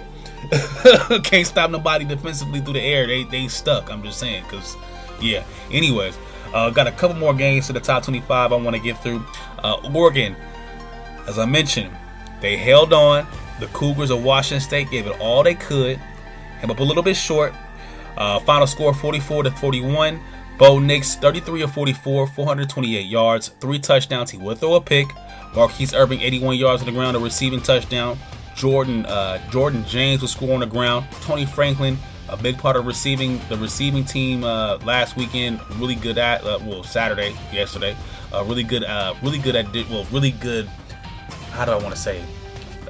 Speaker 1: can't stop nobody defensively through the air. They they stuck. I'm just saying because yeah. Anyways, uh, got a couple more games to the top 25 I want to get through. Uh, Oregon as I mentioned, they held on. The Cougars of Washington State gave it all they could, came up a little bit short. Uh, final score 44 to 41. Bo Nix 33 of 44, 428 yards, three touchdowns. He would throw a pick. Marquise Irving 81 yards on the ground, a receiving touchdown. Jordan uh, Jordan James was score on the ground. Troy Franklin, a big part of receiving the receiving team uh, last weekend. Really good at uh, well Saturday yesterday. Uh, really good, uh, really good at well, really good how do I want to say?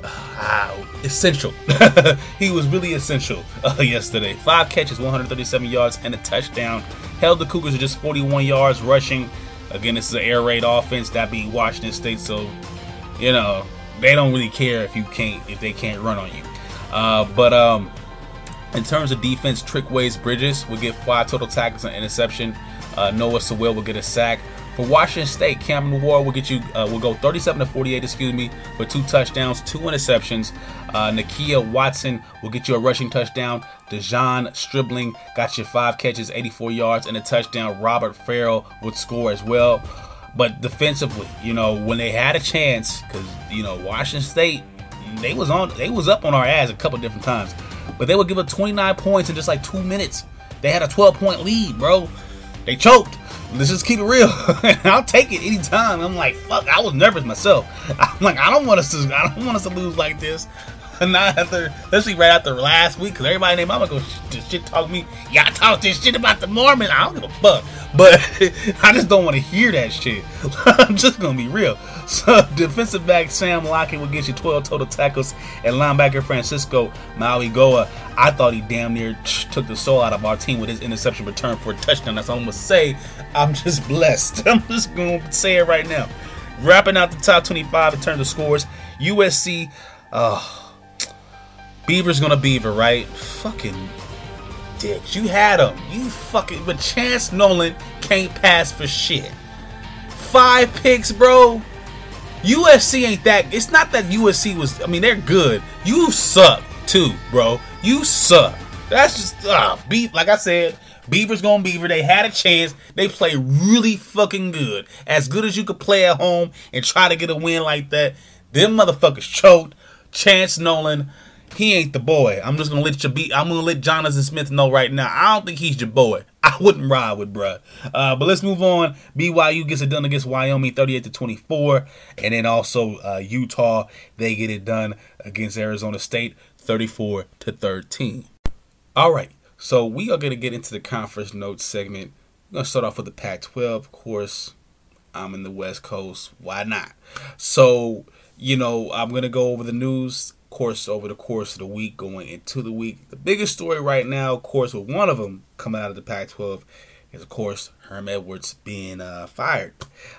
Speaker 1: Uh, essential. he was really essential yesterday. Five catches, 137 yards, and a touchdown. Held the Cougars to just 41 yards rushing. Again, this is an air raid offense that be Washington State, so you know they don't really care if you can't if they can't run on you. Uh, but um, in terms of defense, Trikweze Bridges will get five total tackles and interception. Uh, Noah Sewell will get a sack. For Washington State, Cameron Ward will get you uh, will go 37 to 48, excuse me, for two touchdowns, two interceptions. Uh, Nakia Watson will get you a rushing touchdown. De'Zhaun Stribling got you five catches, 84 yards, and a touchdown. Robert Ferrel would score as well. But defensively, you know, when they had a chance, because you know Washington State, they was on, they was up on our ass a couple different times, but they would give up 29 points in just like two minutes. They had a 12 point lead, bro. They choked. Let's just keep it real. I'll take it anytime. I'm like, fuck, I was nervous myself. I'm like, I don't want us to I don't want us to lose like this. Not after, especially right after last week, because everybody named Mama go sh- shit talk me. Y'all talk this shit about the Mormon. I don't give a fuck. But I just don't want to hear that shit. I'm just gonna be real. So defensive back Sam Lockett will get you 12 total tackles, and linebacker Francisco Mauigoa. I thought he damn near took the soul out of our team with his interception return for a touchdown. That's all I'm gonna say. I'm just blessed. I'm just gonna say it right now. Wrapping out the top 25 in terms of scores, USC. Uh, Beaver's gonna beaver, right? Fucking dicks. You had him. You fucking. But Chance Nolan can't pass for shit. five picks, bro. USC ain't that. It's not that USC was. I mean, they're good. You suck too, bro. You suck. That's just uh, beef. Like I said, Beaver's to Beaver. They had a chance. They play really fucking good. As good as you could play at home and try to get a win like that. Them motherfuckers choked. Chance Nolan, he ain't the boy. I'm just gonna let you be. I'm gonna let Jonathan Smith know right now. I don't think he's your boy. I wouldn't ride with bruh. Uh, but let's move on. BYU gets it done against Wyoming, 38 to 24, and then also uh, Utah they get it done against Arizona State, 34 to 13. All right. So we are to get into the conference notes segment. Going to start off with the Pac 12. Of course, I'm in the West Coast. Why not? So, you know, I'm to go over the news, course, over the course of the week, going into the week. The biggest story right now, of course, with one of them coming out of the Pac 12 is, of course, Herm Edwards being uh, fired.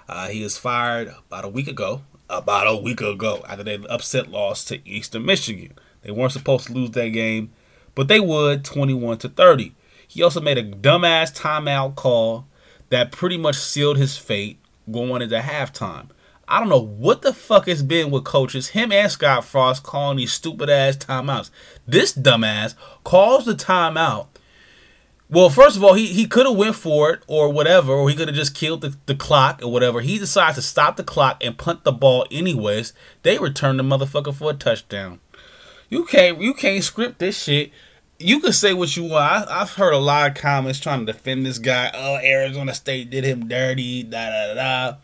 Speaker 1: Uh, he was fired about a week ago. About a week ago, after they upset loss to Eastern Michigan. They weren't supposed to lose that game but they would 21 to 30. He also made a dumbass timeout call that pretty much sealed his fate going into halftime. I don't know what the fuck has been with coaches, him and Scott Frost calling these stupid ass timeouts. This dumbass calls the timeout. Well, first of all, he, he could have went for it or whatever, or he could have just killed the, the clock or whatever. He decides to stop the clock and punt the ball anyways. They return the motherfucker for a touchdown. You can't you can't script this shit. You can say what you want. I, have heard a lot of comments trying to defend this guy. Oh, Arizona State did him dirty. Da da da.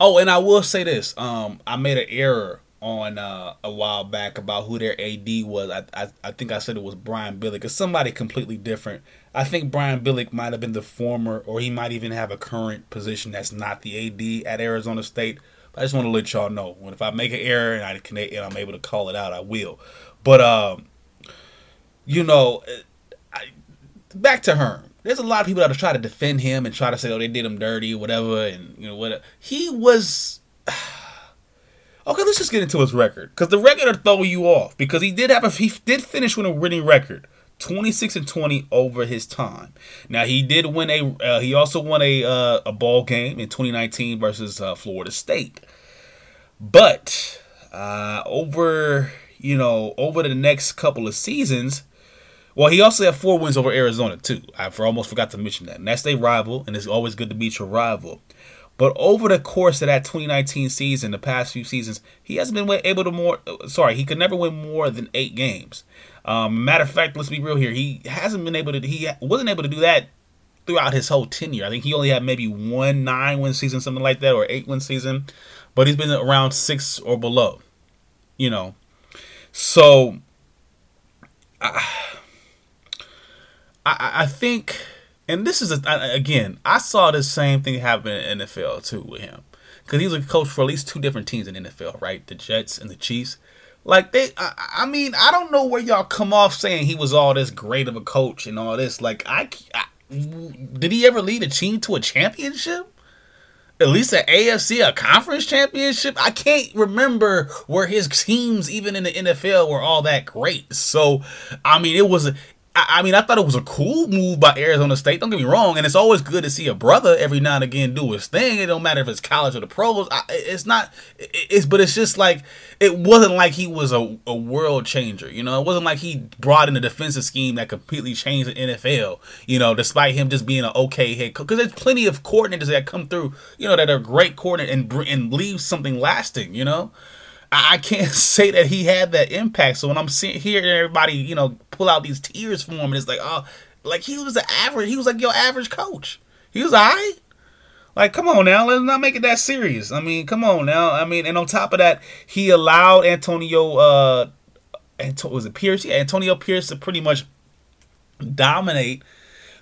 Speaker 1: Oh, and I will say this. Um, I made an error on uh, a while back about who their AD was. I, I, I think I said it was Brian Billick. It's somebody completely different. I think Brian Billick might have been the former, or he might even have a current position that's not the AD at Arizona State. But I just want to let y'all know when if I make an error and I can and I'm able to call it out, I will. But um, you know, I, back to Herm. There's a lot of people that try to defend him and try to say, "Oh, they did him dirty," whatever, and you know what. He was. okay, let's just get into his record because the record will throw you off because he did have a he did finish with a winning record. 26 and 20 over his time. Now he did win a uh, he also won a uh, a ball game in 2019 versus uh, Florida State. But uh, over you know over the next couple of seasons, well he also had four wins over Arizona too. I almost forgot to mention that. And that's their rival, and it's always good to beat your rival. But over the course of that 2019 season, the past few seasons, he hasn't been able to more. Sorry, he could never win more than eight games. Um, matter of fact, let's be real here. He hasn't been able to. He wasn't able to do that throughout his whole tenure. I think he only had maybe one nine win season, something like that, or eight win season. But he's been around six or below. You know, so I I, I think, and this is a, again, I saw the same thing happen in NFL too with him because he was a coach for at least two different teams in NFL, right? The Jets and the Chiefs. Like they, I, I, mean, I don't know where y'all come off saying he was all this great of a coach and all this. Like, I, I did he ever lead a team to a championship? At least an AFC, a conference championship. I can't remember where his teams, even in the NFL, were all that great. So, I mean, it was I, mean, I thought it was a cool move by Arizona State. Don't get me wrong, and it's always good to see a brother every now and again do his thing. It don't matter if it's college or the pros. I, it's not. It's but it's just like it wasn't like he was a, a world changer. You know, it wasn't like he brought in a defensive scheme that completely changed the NFL. You know, despite him just being an okay head coach, because there's plenty of coordinators that come through. You know, that are great coordinators and and leave something lasting. You know. I can't say that he had that impact. So when I'm seeing hearing everybody, you know, pull out these tears for him, and it's like, oh, like he was an average. He was like your average coach. He was alright. Like, come on now, let's not make it that serious. I mean, come on now. I mean, and on top of that, he allowed Antonio, uh, Anto- was it Pierce? Yeah, Antonio Pierce to pretty much dominate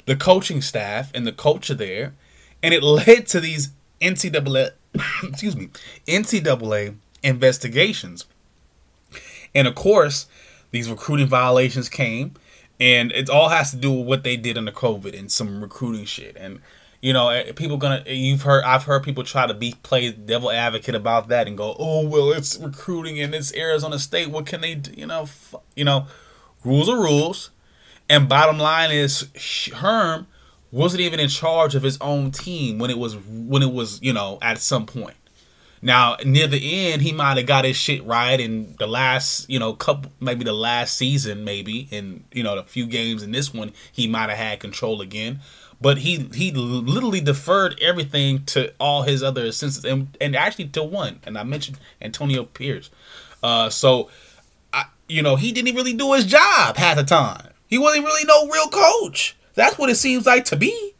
Speaker 1: the coaching staff and the culture there, and it led to these NCAA, excuse me, NCAA investigations. And of course, these recruiting violations came, and it all has to do with what they did under COVID and some recruiting shit. And you know, eh, people gonna you've heard I've heard people try to be play devil advocate about that and go, oh well, it's recruiting and it's Arizona State. What can they do? You know, f-? you know, rules are rules. And bottom line is, Herm wasn't even in charge of his own team when it was when it was you know at some point. Now near the end, he might have got his shit right in the last you know couple maybe the last season maybe in you know the few games in this one he might have had control again. But he he literally deferred everything to all his other assistants and, and actually to one. And I mentioned Antonio Pierce. Uh, so I, you know he didn't really do his job half the time. He wasn't really no real coach. That's what it seems like to be.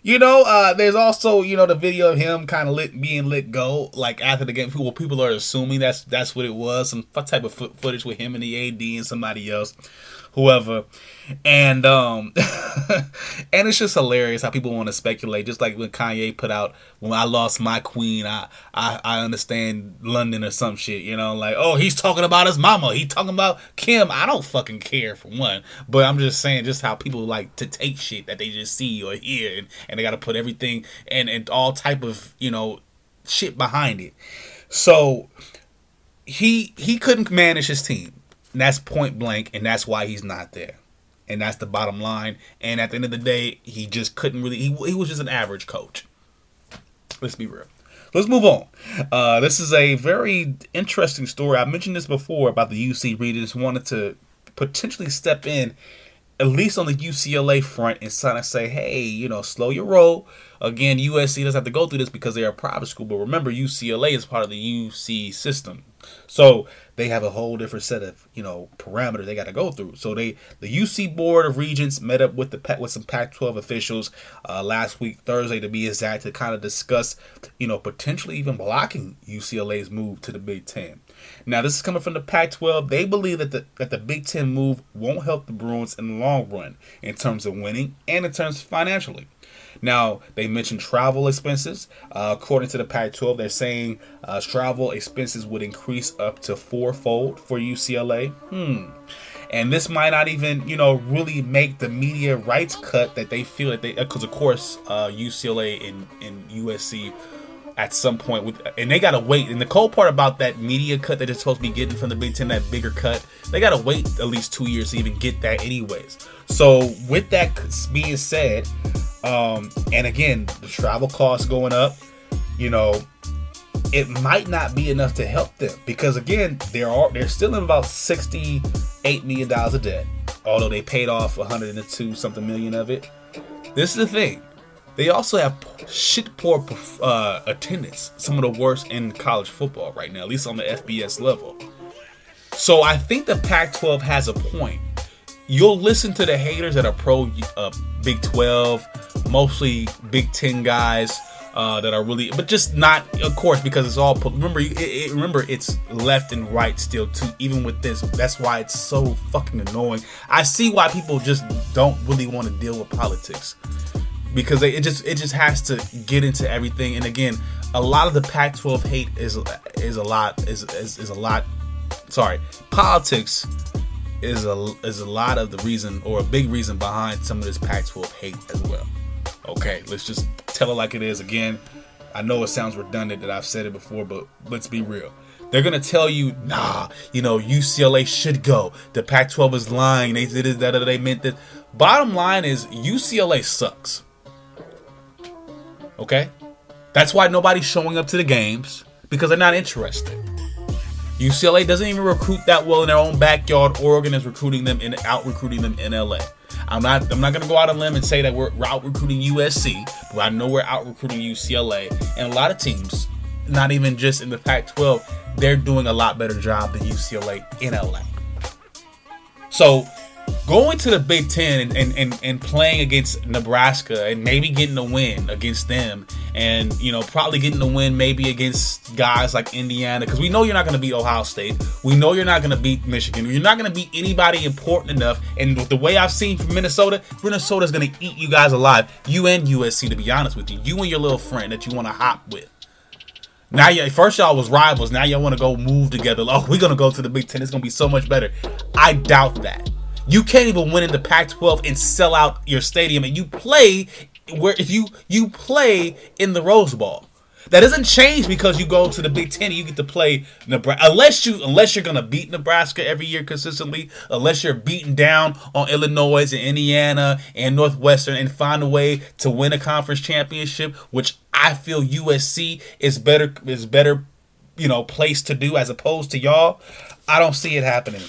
Speaker 1: You know, uh, there's also you know the video of him kind of lit being let go like after the game. People people are assuming that's that's what it was. Some type of footage with him and the AD and somebody else whoever. And um and it's just hilarious how people want to speculate. Just like when Kanye put out when I lost my queen, I I, I understand London or some shit, you know, like, oh, he's talking about his mama. He talking about Kim. I don't fucking care for one. But I'm just saying just how people like to take shit that they just see or hear and, and they gotta put everything and, and all type of, you know, shit behind it. So he he couldn't manage his team. And that's point blank, and that's why he's not there. And that's the bottom line. And at the end of the day, he just couldn't really. He, he was just an average coach. Let's be real. Let's move on. Uh, this is a very interesting story. I mentioned this before about the UC readers wanted to potentially step in, at least on the UCLA front, and kind of say, hey, you know, slow your roll. Again, USC doesn't have to go through this because they're a private school, but remember, UCLA is part of the UC system. So they have a whole different set of you know parameters they got to go through. So they the UC Board of Regents met up with the with some Pac-12 officials uh, last week Thursday to be exact to kind of discuss you know potentially even blocking UCLA's move to the Big Ten. Now this is coming from the Pac-12. They believe that the that the Big Ten move won't help the Bruins in the long run in terms of winning and in terms financially. Now, they mentioned travel expenses. Uh, according to the Pac 12, they're saying uh, travel expenses would increase up to fourfold for UCLA. Hmm. And this might not even, you know, really make the media rights cut that they feel that they, because of course, uh, UCLA and, and USC at some point with and they gotta wait and the cold part about that media cut that they're supposed to be getting from the big ten that bigger cut they gotta wait at least two years to even get that anyways so with that being said um, and again, the travel costs going up, you know, it might not be enough to help them because again, there are they're still in about sixty-eight million dollars of debt, although they paid off 102 something million of it. This is the thing. They also have shit poor uh, attendance, some of the worst in college football right now, at least on the FBS level. So I think the Pac-12 has a point you'll listen to the haters that are pro uh, Big 12, mostly Big 10 guys uh, that are really, but just not, of course, because it's all. Remember, it, it, remember, it's left and right still too. Even with this, that's why it's so fucking annoying. I see why people just don't really want to deal with politics because they, it just it just has to get into everything. And again, a lot of the Pac-12 hate is is a lot is is, is a lot. Sorry, politics is a is a lot of the reason or a big reason behind some of this Pac-12 hate as well. Okay, let's just tell it like it is again. I know it sounds redundant that I've said it before, but let's be real. They're gonna tell you, nah, you know, UCLA should go. The Pac-12 is lying. They did that they meant that. Bottom line is UCLA sucks. Okay? That's why nobody's showing up to the games because they're not interested. UCLA doesn't even recruit that well in their own backyard. Oregon is recruiting them and out recruiting them in LA. I'm not I'm not gonna go out on a limb and say that we're out recruiting USC, but I know we're out recruiting UCLA and a lot of teams, not even just in the Pac-12, they're doing a lot better job than UCLA in LA. So going to the Big Ten and, and, and, and, playing against Nebraska and maybe getting a win against them and, you know, probably getting a win maybe against guys like Indiana because we know you're not going to beat Ohio State. We know you're not going to beat Michigan. You're not going to beat anybody important enough. And the way I've seen from Minnesota, Minnesota's going to eat you guys alive. You and USC, to be honest with you. You and your little friend that you want to hop with. Now, you first y'all was rivals. Now y'all want to go move together. Oh, we're gonna go to the Big Ten. It's gonna be so much better. I doubt that. You can't even win in the Pac-12 and sell out your stadium, and you play where if you you play in the Rose Bowl. That doesn't change because you go to the Big Ten and you get to play Nebraska. Unless you unless you're gonna beat Nebraska every year consistently, unless you're beating down on Illinois and Indiana and Northwestern and find a way to win a conference championship, which I feel USC is better is better, you know, place to do as opposed to y'all. I don't see it happening.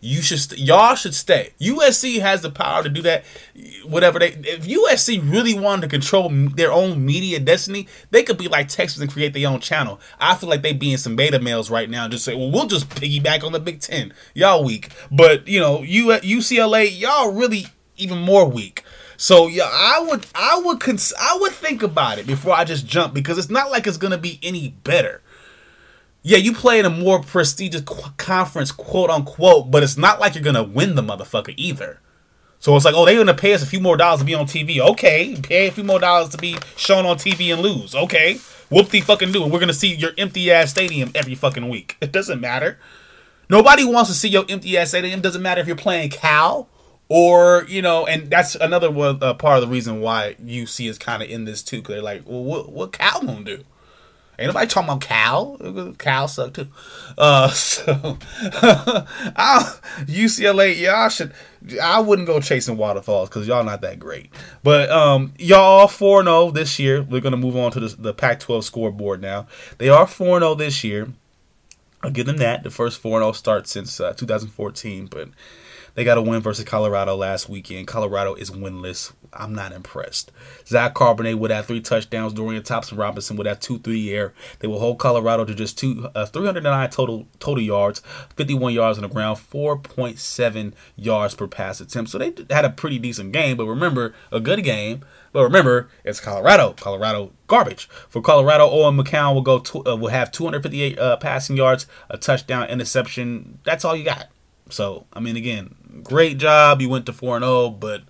Speaker 1: You should st- y'all should stay. USC has the power to do that. Whatever they if USC really wanted to control their own media destiny, they could be like Texas and create their own channel. I feel like they be in some beta males right now. Just say, well, we'll just piggyback on the Big Ten. Y'all weak, but you know, U- UCLA, y'all really even more weak. So yeah, I would I would cons- I would think about it before I just jump because it's not like it's gonna be any better yeah, you play in a more prestigious conference, quote unquote, but it's not like you're gonna win the motherfucker either. So it's like, oh, they're gonna pay us a few more dollars to be on TV. Okay, pay a few more dollars to be shown on TV and lose. Okay, whoop the fucking do. We're gonna see your empty ass stadium every fucking week. It doesn't matter. Nobody wants to see your empty ass stadium. It doesn't matter if you're playing Cal or you know, and that's another uh, part of the reason why UC is kind of in this too. Cause they're like, well, what what Cal gonna do? Ain't nobody talking about Cal. Cal sucked too. Uh, so I, UCLA, y'all should. I wouldn't go chasing waterfalls because y'all not that great. But um, y'all four zero oh this year. We're gonna move on to the, the Pac-12 scoreboard now. They are four zero oh this year. I'll give them that. The first four zero start since uh, 2014, but they got a win versus Colorado last weekend. Colorado is winless. I'm not impressed. Zach Charbonnet would have three touchdowns. Dorian Thompson Robinson would have two through the air. They will hold Colorado to just two, uh, 309 total total yards, 51 yards on the ground, 4.7 yards per pass attempt. So they had a pretty decent game. But remember, a good game. But remember, it's Colorado. Colorado garbage. For Colorado, Owen McCown will go to, uh, will have 258 uh, passing yards, a touchdown, interception. That's all you got. So I mean, again, great job. You went to 4 0, but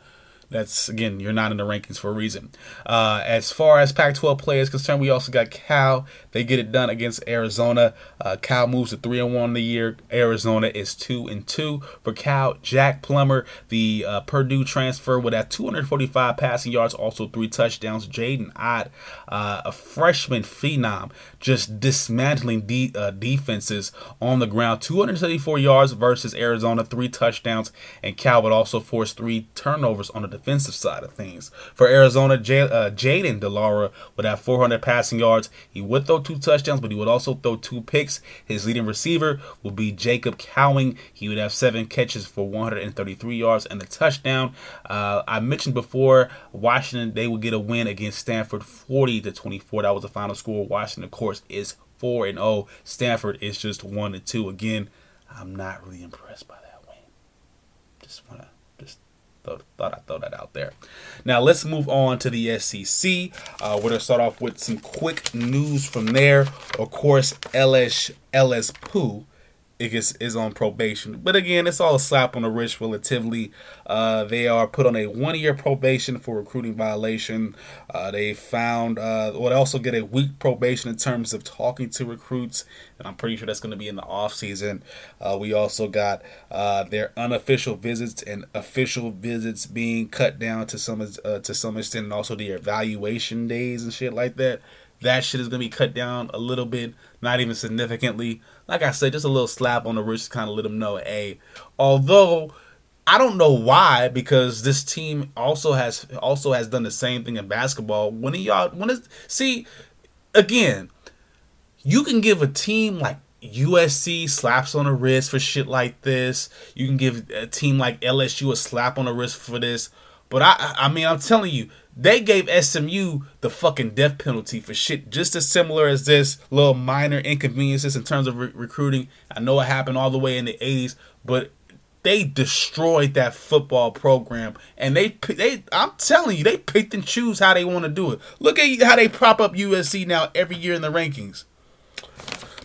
Speaker 1: that's again, you're not in the rankings for a reason. Uh, as far as Pac-12 players concerned, we also got Cal. They get it done against Arizona. Uh, Cal moves to three and one the year. Arizona is two and two for Cal. Jack Plummer, the uh, Purdue transfer, would have 245 passing yards, also three touchdowns. Jaydn Ott, uh, a freshman phenom, just dismantling de- uh, defenses on the ground. 274 yards versus Arizona, three touchdowns, and Cal would also force three turnovers on the defensive side of things. For Arizona, uh, Jayden de would have 400 passing yards. He would throw two touchdowns, but he would also throw two picks. His leading receiver would be Jacob Cowing. He would have seven catches for 133 yards and a touchdown. Uh, I mentioned before, Washington, they would get a win against Stanford 40 to 24. That was the final score. Washington, of course, is 4 and 0. Stanford is just 1 and 2. Again, I'm not really impressed by that win. Just want to Thought, thought I'd throw that out there. Now let's move on to the SEC. Uh, we're gonna start off with some quick news from there. Of course, LS LS Pooh is, is on probation. But again, it's all a slap on the wrist relatively. Uh, they are put on a one year probation for recruiting violation. Uh, they found, uh, they also get a week probation in terms of talking to recruits. And I'm pretty sure that's going to be in the off season. Uh, we also got uh, their unofficial visits and official visits being cut down to some uh, to some extent, and also the evaluation days and shit like that. That shit is going to be cut down a little bit, not even significantly like I said, just a little slap on the wrist to kind of let them know, hey, although I don't know why, because this team also has also has done the same thing in basketball. When y'all when is see again, you can give a team like USC slaps on the wrist for shit like this. You can give a team like LSU a slap on the wrist for this. But I I mean I'm telling you, they gave SMU the fucking death penalty for shit just as similar as this little minor inconveniences in terms of re- recruiting. I know it happened all the way in the 80s, but they destroyed that football program and they they I'm telling you they picked and choose how they want to do it. Look at how they prop up USC now every year in the rankings.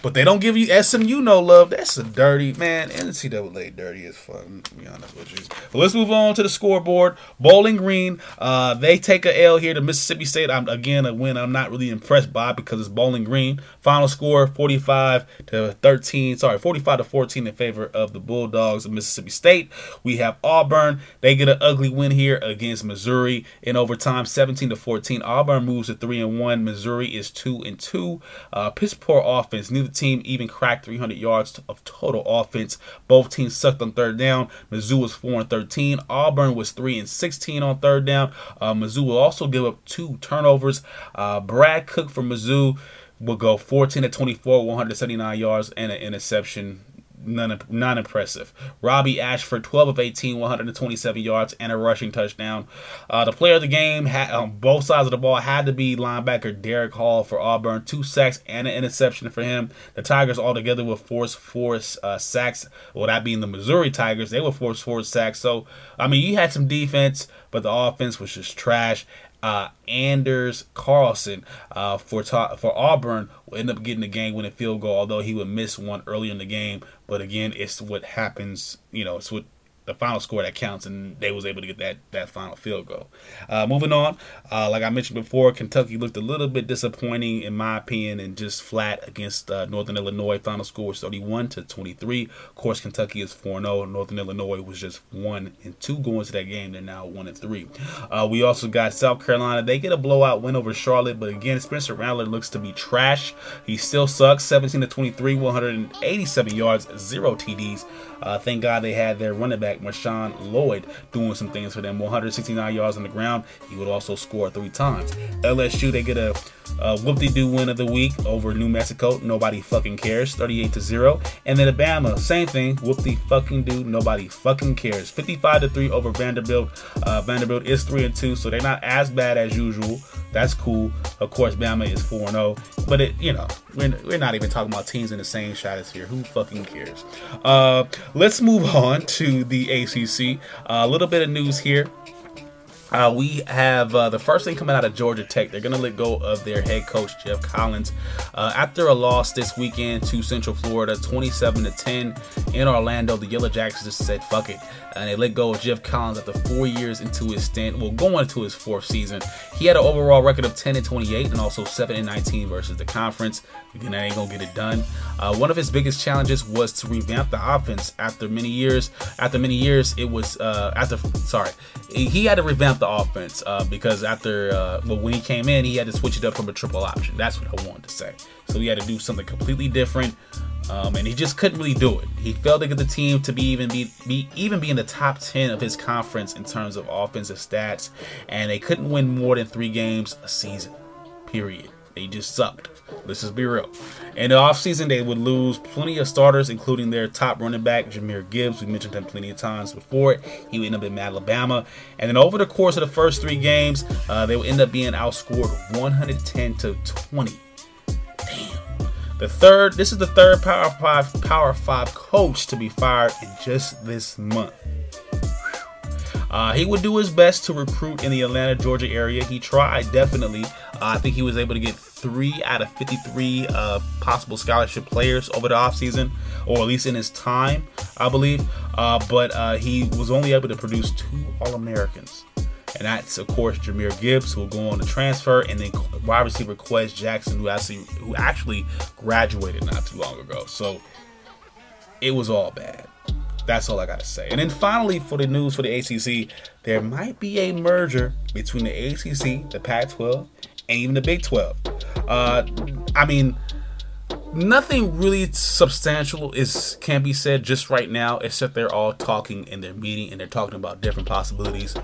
Speaker 1: But they don't give you SMU no love. That's a dirty man. NCAA dirty as fuck. Be honest with you. But let's move on to the scoreboard. Bowling Green, uh, they take a L here to Mississippi State. I'm again a win. I'm not really impressed by because it's Bowling Green. Final score 45 to 13. Sorry, 45 to 14 in favor of the Bulldogs of Mississippi State. We have Auburn. They get an ugly win here against Missouri in overtime, 17 to 14. Auburn moves to three and one. Missouri is two and two. Uh, piss poor offense. Neither team even cracked 300 yards of total offense. Both teams sucked on third down. Mizzou was 4 and 13. Auburn was 3 and 16 on third down. Uh, Mizzou will also give up two turnovers. Uh, Brad Cook from Mizzou will go 14 to 24, 179 yards and an interception none non impressive. Robbie Ashford, 12 of 18, 127 yards and a rushing touchdown. Uh, the player of the game had on both sides of the ball had to be linebacker Derick Hall for Auburn, two sacks and an interception for him. The Tigers altogether will force four uh, sacks. Well, that being the Missouri Tigers, they will force four sacks. So I mean, you had some defense, but the offense was just trash uh, Anders Carlson uh, for ta- for Auburn will end up getting the game winning field goal, although he would miss one early in the game. But again, it's what happens. You know, it's what the final score that counts, and they was able to get that that final field goal. Uh, moving on, uh, like I mentioned before, Kentucky looked a little bit disappointing in my opinion, and just flat against uh, Northern Illinois. Final score was 31 to 23. Of course, Kentucky is 4-0. Northern Illinois was just one and two going to that game. They're now one and three. Uh, we also got South Carolina. They get a blowout win over Charlotte, but again, Spencer Rattler looks to be trash. He still sucks. 17 to 23, 187 yards, zero TDs. Uh, thank God they had their running back Marshawn Lloyd doing some things for them. 169 yards on the ground. He would also score three times. LSU they get a, a whoop-de-doo win of the week over New Mexico. Nobody fucking cares. 38 to zero. And then Alabama, same thing. Whoop-de-fucking-do. Nobody fucking cares. 55 to three over Vanderbilt. Uh, Vanderbilt is three and two, so they're not as bad as usual. That's cool. Of course, Bama is 4 0. But, it, you know, we're, we're not even talking about teams in the same stratosphere. Who fucking cares? Uh, let's move on to the ACC. Uh, a little bit of news here. Uh, we have uh, the first thing coming out of Georgia Tech. They're going to let go of their head coach Geoff Collins uh, after a loss this weekend to Central Florida, 27 to 10 in Orlando. The Yellow Jackets just said "fuck it," and they let go of Geoff Collins after four years into his stint. Well, going into his fourth season, he had an overall record of 10 and 28 and also 7 and 19 versus the conference. Again, that ain't gonna get it done. Uh, one of his biggest challenges was to revamp the offense after many years. After many years, it was uh, after sorry, he had to revamp the offense uh, because after uh, well when he came in, he had to switch it up from a triple option. That's what I wanted to say. So he had to do something completely different. Um, and he just couldn't really do it. He failed to get the team to be even be, be even be in the top ten of his conference in terms of offensive stats, and they couldn't win more than three games a season. Period. They just sucked. Let's just be real. In the offseason, they would lose plenty of starters, including their top running back, Jahmyr Gibbs. We mentioned him plenty of times before. He would end up in Alabama. And then over the course of the first three games, uh, they would end up being outscored 110 to 20. Damn. The third, this is the third Power Five Power Five coach to be fired in just this month. Uh, he would do his best to recruit in the Atlanta, Georgia area. He tried, definitely. Uh, I think he was able to get three out of 53 uh, possible scholarship players over the offseason, or at least in his time, I believe. Uh, but uh, he was only able to produce two All Americans. And that's, of course, Jahmyr Gibbs, who will go on to transfer, and then wide receiver Quez Jackson, who actually, who actually graduated not too long ago. So it was all bad. That's all I got to say. And then finally, for the news for the ACC, there might be a merger between the ACC, the Pac 12, and even the Big 12. Uh, I mean, nothing really substantial is can be said just right now, except they're all talking in their meeting and they're talking about different possibilities.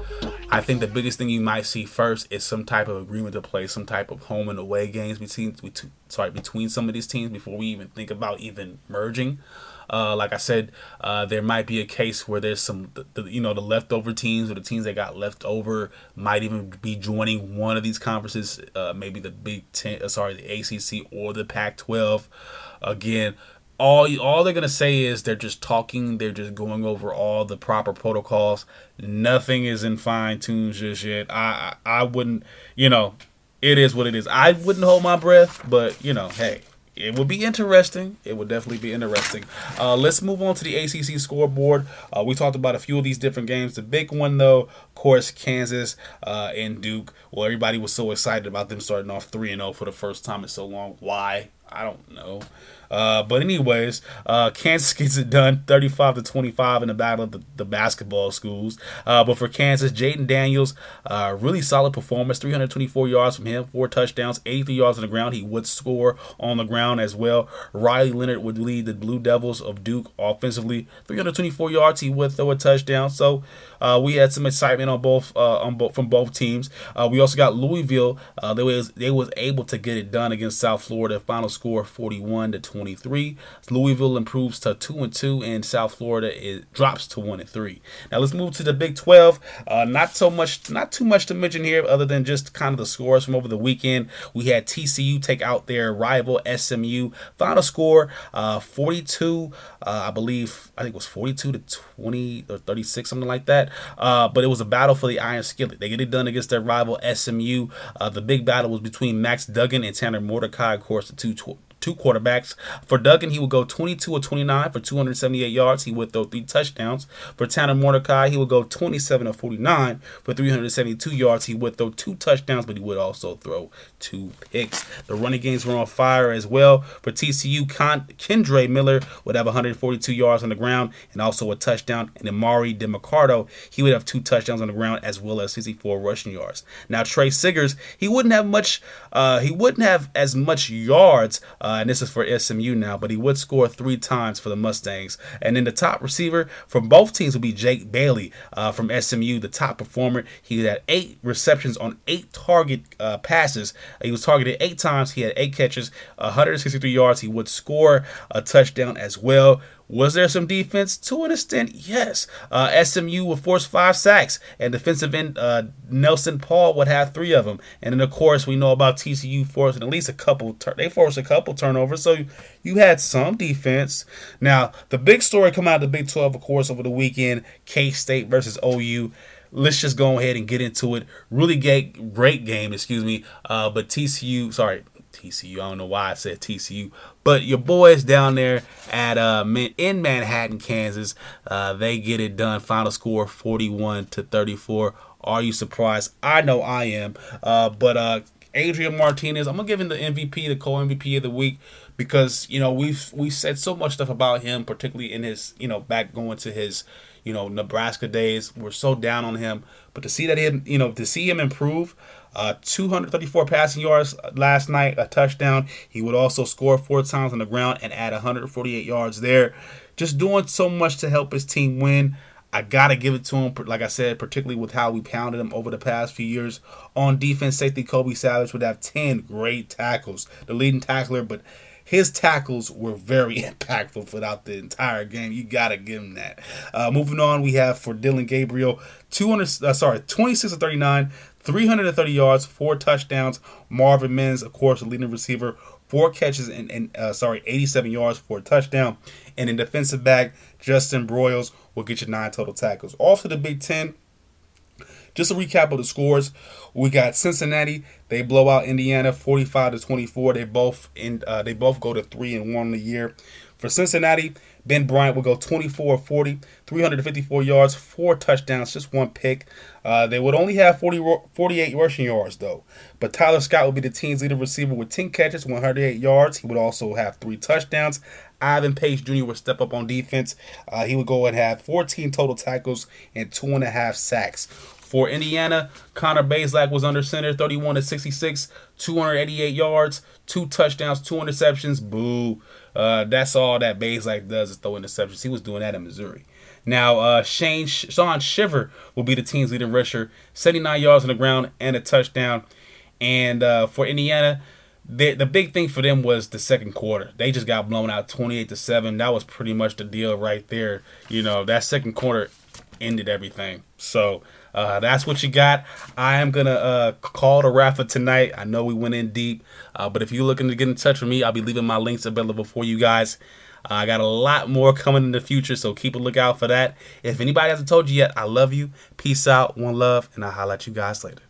Speaker 1: I think the biggest thing you might see first is some type of agreement to play some type of home and away games between, between sorry between some of these teams before we even think about even merging. Uh, like I said, uh, there might be a case where there's some, the, the, you know, the leftover teams or the teams that got left over might even be joining one of these conferences, uh, maybe the Big Ten, uh, sorry, the ACC or the Pac-12. Again, all all they're gonna say is they're just talking. They're just going over all the proper protocols. Nothing is in fine tune just yet. I, I I wouldn't, you know, it is what it is. I wouldn't hold my breath, but you know, hey, it would be interesting. It would definitely be interesting. Uh, let's move on to the ACC scoreboard. Uh, we talked about a few of these different games. The big one, though, of course, Kansas uh, and Duke. Well, everybody was so excited about them starting off 3 0 for the first time in so long. Why? I don't know. Uh, but anyways, uh, Kansas gets it done, 35 to 25 in the battle of the, the basketball schools. Uh, but for Kansas, Jayden Daniels, uh, really solid performance, 324 yards from him, four touchdowns, 83 yards on the ground. He would score on the ground as well. Riley Leonard would lead the Blue Devils of Duke offensively, 324 yards. He would throw a touchdown. So uh, we had some excitement on both uh, on both from both teams. we also got Louisville. they was they was able to get it done against South Florida. Final score 41 to 20. 23. Louisville improves to 2 and 2, and South Florida it drops to 1 and 3. Now let's move to the Big 12. Uh, not so much, not too much to mention here, other than just kind of the scores from over the weekend. We had TCU take out their rival SMU. Final score uh, 42, uh, I believe, I think it was 42 to 20 or 36, something like that. Uh, but it was a battle for the Iron Skillet. They get it done against their rival SMU. Uh, the big battle was between Max Duggan and Tanner Mordecai, of course, the two two quarterbacks. For Duggan, he would go 22 or 29 for 278 yards. He would throw three touchdowns. For Tanner Mordecai, he would go 27 or 49 for 372 yards. He would throw two touchdowns, but he would also throw two picks. The running games were on fire as well. For TCU, Con- Kendre Miller would have 142 yards on the ground and also a touchdown. And Emari Demercado, he would have two touchdowns on the ground as well as 64 rushing yards. Now Trey Siggers, he wouldn't have much. Uh, he wouldn't have as much yards. Uh, uh, and this is for SMU now, but he would score three times for the Mustangs. And then the top receiver from both teams would be Jake Bailey uh, from SMU, the top performer. He had eight receptions on eight target uh, passes. He was targeted eight times. He had eight catches, 163 yards. He would score a touchdown as well. Was there some defense? To an extent, yes. Uh, SMU would force five sacks, and defensive end uh, Nelson Paul would have three of them. And then, of course, we know about TCU forcing at least a couple. they forced a couple turnovers, so you had some defense. Now, the big story coming out of the Big 12, of course, over the weekend: K State versus OU let's just go ahead and get into it. Really great, great game, excuse me. Uh, but TCU, sorry, TCU. I don't know why I said TCU, but your boys down there at uh in Manhattan, Kansas, uh, they get it done. Final score 41 to 34. Are you surprised? I know I am. Uh, but uh, Adrian Martinez, I'm gonna give him the MVP, the co-MVP of the week, because you know we've we said so much stuff about him, particularly in his you know back going to his you know Nebraska days. We're so down on him, but to see that him you know to see him improve. Uh, 234 passing yards last night, a touchdown. He would also score four times on the ground and add 148 yards there. Just doing so much to help his team win. I gotta give it to him, like I said, particularly with how we pounded him over the past few years. On defense, safety Kobe Savage would have 10 great tackles, the leading tackler, but his tackles were very impactful throughout the entire game. You gotta give him that. Uh, moving on, we have for Dillon Gabriel, 200, uh, sorry, 26 to 39, 330 yards, four touchdowns. Marvin Mims, of course, the leading receiver, four catches and, and uh, sorry, 87 yards for a touchdown. And in defensive back, Justin Broiles will get you nine total tackles. Also, the Big Ten. Just a recap of the scores: we got Cincinnati. They blow out Indiana 45 to 24. They both in uh, they both go to three and one in the year. For Cincinnati, Ben Bryant will go 24 40, 354 yards, four touchdowns, just one pick. Uh, they would only have 40, 48 rushing yards, though. But Tyler Scott will be the team's leading receiver with 10 catches, 108 yards. He would also have three touchdowns. Ivan Pace Jr. would step up on defense. Uh, he would go and have 14 total tackles and two and a half sacks. For Indiana, Connor Bazelak was under center, 31 to 66, 288 yards, two touchdowns, two interceptions. Boo. Uh, that's all that Bazelak does is throw interceptions. He was doing that in Missouri. Now, uh, Shane Shaun Shiver will be the team's leading rusher, 79 yards on the ground and a touchdown. And uh, for Indiana, the, the big thing for them was the second quarter. They just got blown out 28 to 7. That was pretty much the deal right there. You know, that second quarter ended everything. So uh, that's what you got. I am gonna uh, call the Rafa tonight. I know we went in deep, uh, but if you're looking to get in touch with me, I'll be leaving my links available for you guys. Uh, I got a lot more coming in the future, so keep a lookout for that. If anybody hasn't told you yet, I love you. Peace out, one love, and I'll at you guys later.